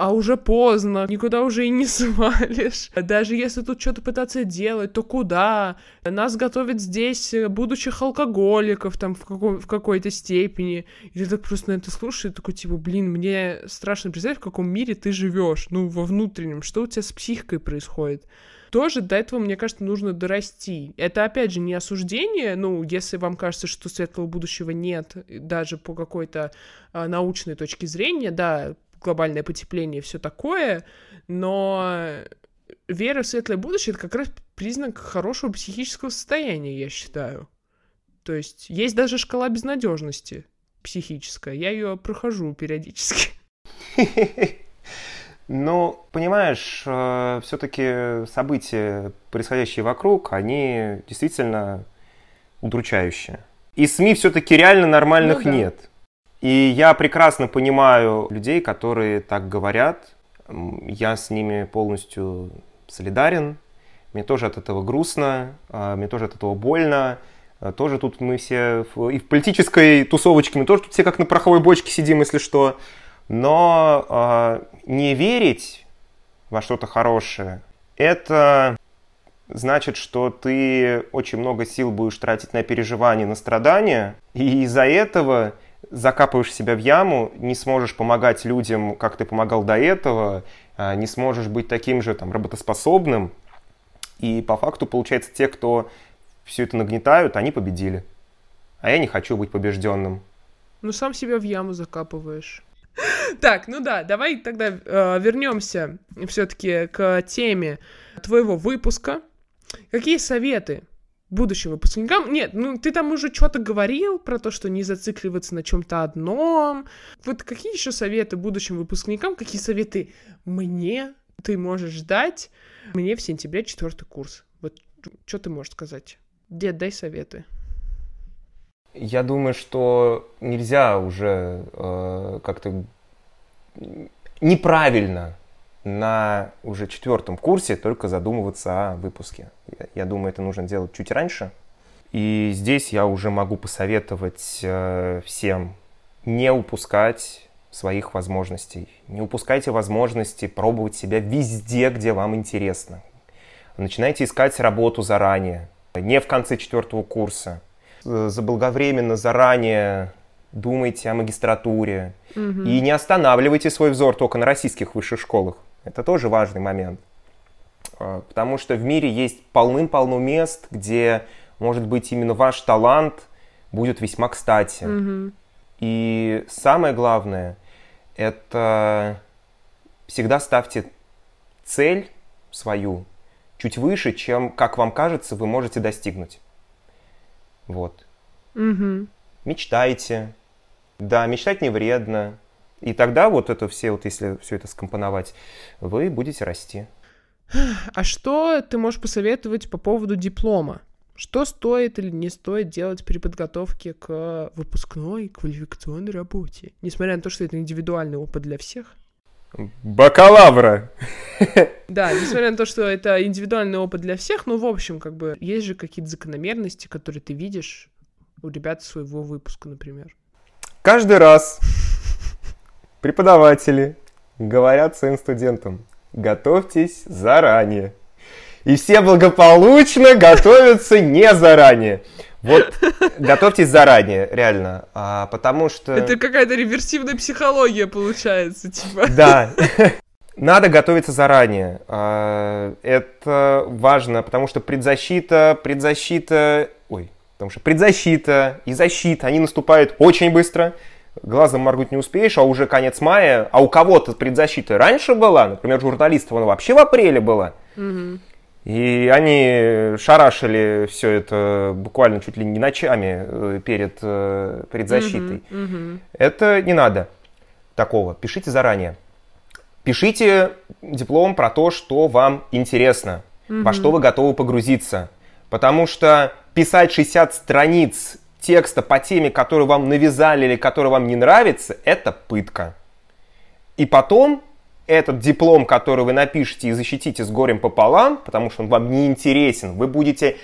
а уже поздно, никуда уже и не *laughs* свалишь. Даже если тут что-то пытаться делать, то куда? Нас готовят здесь э, будущих алкоголиков там в, какой- в какой-то степени. И ты так просто на это слушаешь и такой, типа, блин, мне страшно представить, в каком мире ты живешь, ну, во внутреннем, что у тебя с психикой происходит тоже до этого, мне кажется, нужно дорасти. Это, опять же, не осуждение, ну, если вам кажется, что светлого будущего нет, даже по какой-то а, научной точке зрения, да, глобальное потепление и все такое, но вера в светлое будущее — это как раз признак хорошего психического состояния, я считаю. То есть есть даже шкала безнадежности психическая. Я ее прохожу периодически. *laughs* Ну, понимаешь, э, все-таки события, происходящие вокруг, они действительно удручающие. И СМИ все-таки реально нормальных ну, да. нет. И я прекрасно понимаю людей, которые так говорят. Я с ними полностью солидарен. Мне тоже от этого грустно, а, мне тоже от этого больно. А, тоже тут мы все и в политической тусовочке, мы тоже тут все как на пороховой бочке сидим, если что. Но э, не верить во что-то хорошее, это значит, что ты очень много сил будешь тратить на переживания, на страдания, и из-за этого закапываешь себя в яму, не сможешь помогать людям, как ты помогал до этого, а, не сможешь быть таким же там, работоспособным. И по факту, получается, те, кто все это нагнетают, они победили. А я не хочу быть побежденным. Ну, сам себя в яму закапываешь. Так, ну да, давай тогда э, вернемся все-таки к теме твоего выпуска. Какие советы будущим выпускникам. Нет, ну ты там уже что-то говорил про то, что не зацикливаться на чем-то одном. Вот какие еще советы будущим выпускникам, какие советы мне ты можешь дать мне в сентябре четвертый курс? Вот что ты можешь сказать? Дед, дай советы. Я думаю, что нельзя уже э, как-то неправильно на уже четвертом курсе только задумываться о выпуске. Я, я думаю, это нужно делать чуть раньше. И здесь я уже могу посоветовать э, всем не упускать своих возможностей. Не упускайте возможности пробовать себя везде, где вам интересно. Начинайте искать работу заранее, не в конце четвертого курса. Заблаговременно, заранее думайте о магистратуре. Угу. И не останавливайте свой взор только на российских высших школах. Это тоже важный момент. А, потому что в мире есть полным-полно мест, где, может быть, именно ваш талант будет весьма кстати. Mm-hmm. И самое главное, это всегда ставьте цель свою чуть выше, чем, как вам кажется, вы можете достигнуть. Вот. Mm-hmm. Мечтайте. Да, мечтать не вредно. И тогда вот это все, вот если все это скомпоновать, вы будете расти. А что ты можешь посоветовать по поводу диплома? Что стоит или не стоит делать при подготовке к выпускной квалификационной работе? Несмотря на то, что это индивидуальный опыт для всех. Бакалавра! Да, несмотря на то, что это индивидуальный опыт для всех, но, в общем, как бы, есть же какие-то закономерности, которые ты видишь у ребят своего выпуска, например. Каждый раз преподаватели говорят своим студентам, готовьтесь заранее. И все благополучно готовятся не заранее. Вот готовьтесь заранее, реально, а, потому что... Это какая-то реверсивная психология получается, типа. Да, надо готовиться заранее. А, это важно, потому что предзащита, предзащита, ой, потому что предзащита и защита, они наступают очень быстро. Глазом моргнуть не успеешь, а уже конец мая. А у кого-то предзащита раньше была, например, журналистов, она вообще в апреле была. Угу. И они шарашили все это буквально чуть ли не ночами э, перед э, предзащитой. Угу, угу. Это не надо такого. Пишите заранее. Пишите диплом про то, что вам интересно, угу. во что вы готовы погрузиться. Потому что писать 60 страниц текста по теме, которую вам навязали или которая вам не нравится, это пытка. И потом этот диплом, который вы напишете и защитите с горем пополам, потому что он вам не интересен, вы будете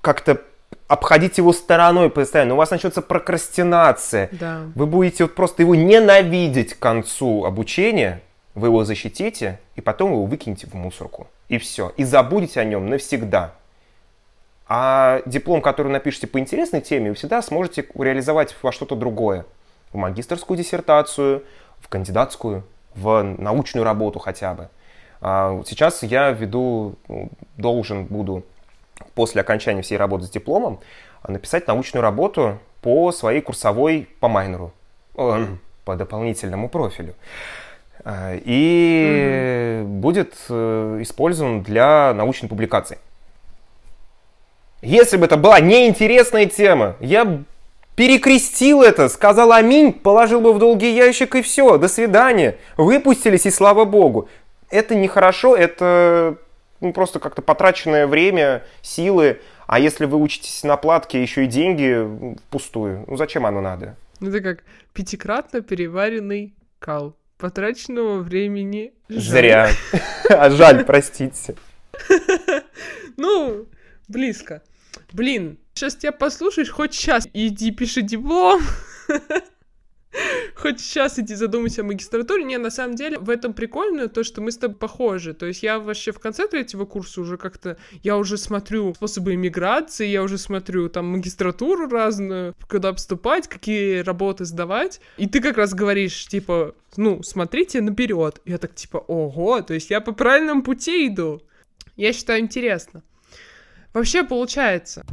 как-то обходить его стороной постоянно, у вас начнется прокрастинация, да. вы будете вот просто его ненавидеть к концу обучения, вы его защитите, и потом его выкинете в мусорку. И все. И забудете о нем навсегда. А диплом, который напишите по интересной теме, вы всегда сможете реализовать во что-то другое. В магистрскую диссертацию, в кандидатскую в научную работу хотя бы. А, сейчас я веду, ну, должен буду после окончания всей работы с дипломом написать научную работу по своей курсовой по майнеру, по дополнительному профилю. А, и mm-hmm. будет э, использован для научной публикации. Если бы это была неинтересная тема, я перекрестил это, сказал аминь, положил бы в долгий ящик и все, до свидания. Выпустились и слава богу. Это нехорошо, это ну, просто как-то потраченное время, силы. А если вы учитесь на платке, еще и деньги впустую, ну зачем оно надо? Ну, это как пятикратно переваренный кал. Потраченного времени Зря. *laughs* А жаль, простите. *laughs* Ну, близко. Блин, сейчас тебя послушаешь, хоть сейчас иди пиши диплом. Хоть сейчас иди задумайся о магистратуре. Не, на самом деле, в этом прикольно то, что мы с тобой похожи. То есть я вообще в конце третьего курса уже как-то... Я уже смотрю способы иммиграции, я уже смотрю там магистратуру разную, куда поступать, какие работы сдавать. И ты как раз говоришь, типа, ну, смотрите наперед. Я так, типа, ого, то есть я по правильному пути иду. Я считаю интересно. Вообще получается.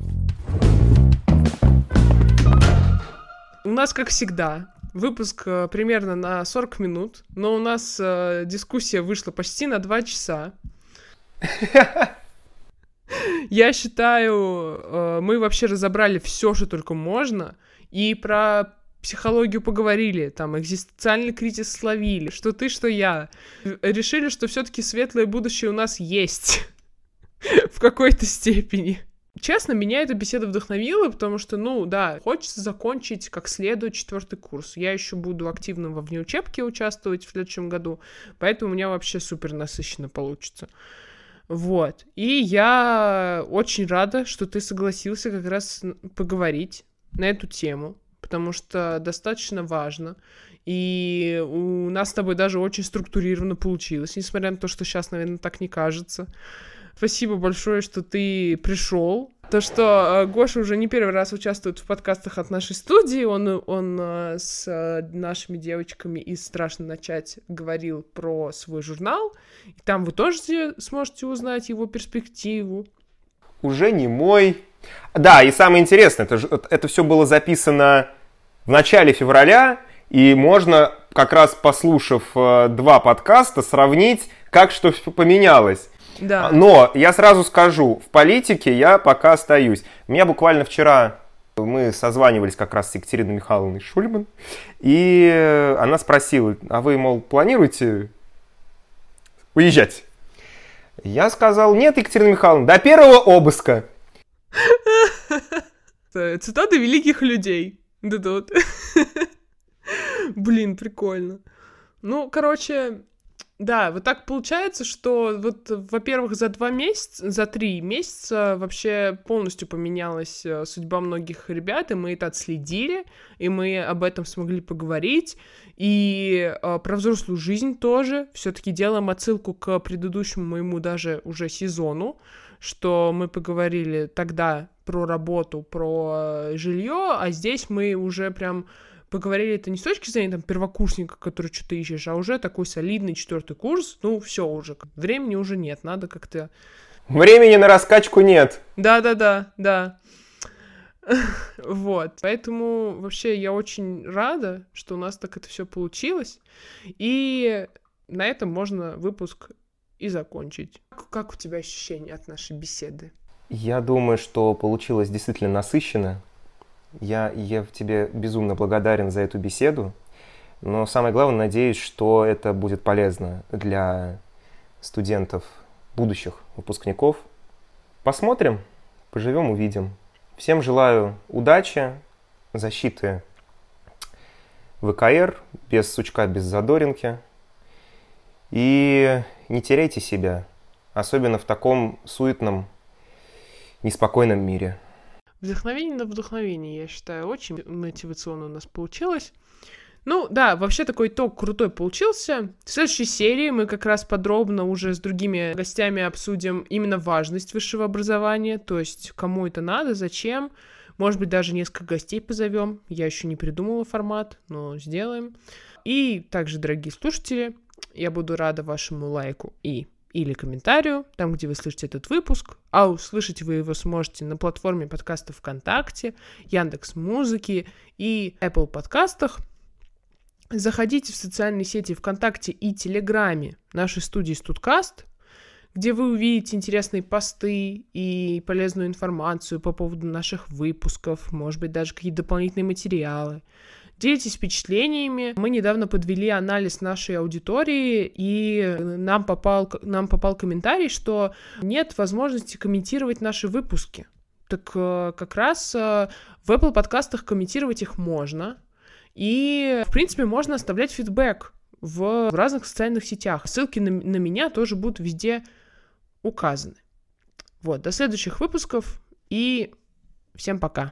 У нас, как всегда, выпуск э, примерно на 40 минут, но у нас э, дискуссия вышла почти на 2 часа. *laughs* Я считаю, э, мы вообще разобрали все, что только можно, и про психологию поговорили, там, экзистенциальный кризис словили, что ты, что я. Решили, что все-таки светлое будущее у нас есть. *laughs* в какой-то степени. Честно, меня эта беседа вдохновила, потому что, ну, да, хочется закончить как следует четвертый курс. Я еще буду активно во внеучебке участвовать в следующем году, поэтому у меня вообще супер насыщенно получится. Вот. И я очень рада, что ты согласился как раз поговорить на эту тему, потому что достаточно важно. И у нас с тобой даже очень структурированно получилось, несмотря на то, что сейчас, наверное, так не кажется. Спасибо большое, что ты пришел. То, что э, Гоша уже не первый раз участвует в подкастах от нашей студии, он, он э, с э, нашими девочками из «Страшно начать» говорил про свой журнал, и там вы тоже сможете узнать его перспективу. Уже не мой. Да, и самое интересное, это, это все было записано в начале февраля, и можно, как раз послушав два подкаста, сравнить, как что поменялось. Да. Но я сразу скажу, в политике я пока остаюсь. Меня буквально вчера мы созванивались как раз с Екатериной Михайловной Шульман, и она спросила, а вы, мол, планируете уезжать? Я сказал, нет, Екатерина Михайловна, до первого обыска. *laughs* Цитаты великих людей. Да тут. *laughs* Блин, прикольно. Ну, короче, Да, вот так получается, что вот, во-первых, за два месяца, за три месяца вообще полностью поменялась э, судьба многих ребят, и мы это отследили, и мы об этом смогли поговорить, и э, про взрослую жизнь тоже. Все-таки делаем отсылку к предыдущему моему даже уже сезону, что мы поговорили тогда про работу, про э, жилье, а здесь мы уже прям поговорили это не с точки зрения там первокурсника, который что-то ищешь, а уже такой солидный четвертый курс, ну все уже, времени уже нет, надо как-то... Времени на раскачку нет. Да-да-да, да. *laughs* Вот, поэтому вообще я очень рада, что у нас так это все получилось, и на этом можно выпуск и закончить. Как у тебя ощущения от нашей беседы? Я думаю, что получилось действительно насыщенно. Я, я тебе безумно благодарен за эту беседу. Но самое главное, надеюсь, что это будет полезно для студентов, будущих выпускников. Посмотрим, поживем, увидим. Всем желаю удачи, защиты ВКР, без сучка, без задоринки. И не теряйте себя, особенно в таком суетном, неспокойном мире. Вдохновение на вдохновение, я считаю, очень мотивационно у нас получилось. Ну, да, вообще такой итог крутой получился. В следующей серии мы как раз подробно уже с другими гостями обсудим именно важность высшего образования, то есть кому это надо, зачем. Может быть, даже несколько гостей позовем. Я еще не придумала формат, но сделаем. И также, дорогие слушатели, я буду рада вашему лайку и или комментарию, там, где вы слышите этот выпуск, а услышать вы его сможете на платформе подкаста ВКонтакте, Яндекс Музыки и Apple подкастах. Заходите в социальные сети ВКонтакте и Телеграме нашей студии Студкаст, где вы увидите интересные посты и полезную информацию по поводу наших выпусков, может быть, даже какие-то дополнительные материалы. Делитесь впечатлениями. Мы недавно подвели анализ нашей аудитории, и нам попал, нам попал комментарий, что нет возможности комментировать наши выпуски. Так э, как раз э, в Apple подкастах комментировать их можно. И, в принципе, можно оставлять фидбэк в разных социальных сетях. Ссылки на, на меня тоже будут везде указаны. Вот, до следующих выпусков и всем пока.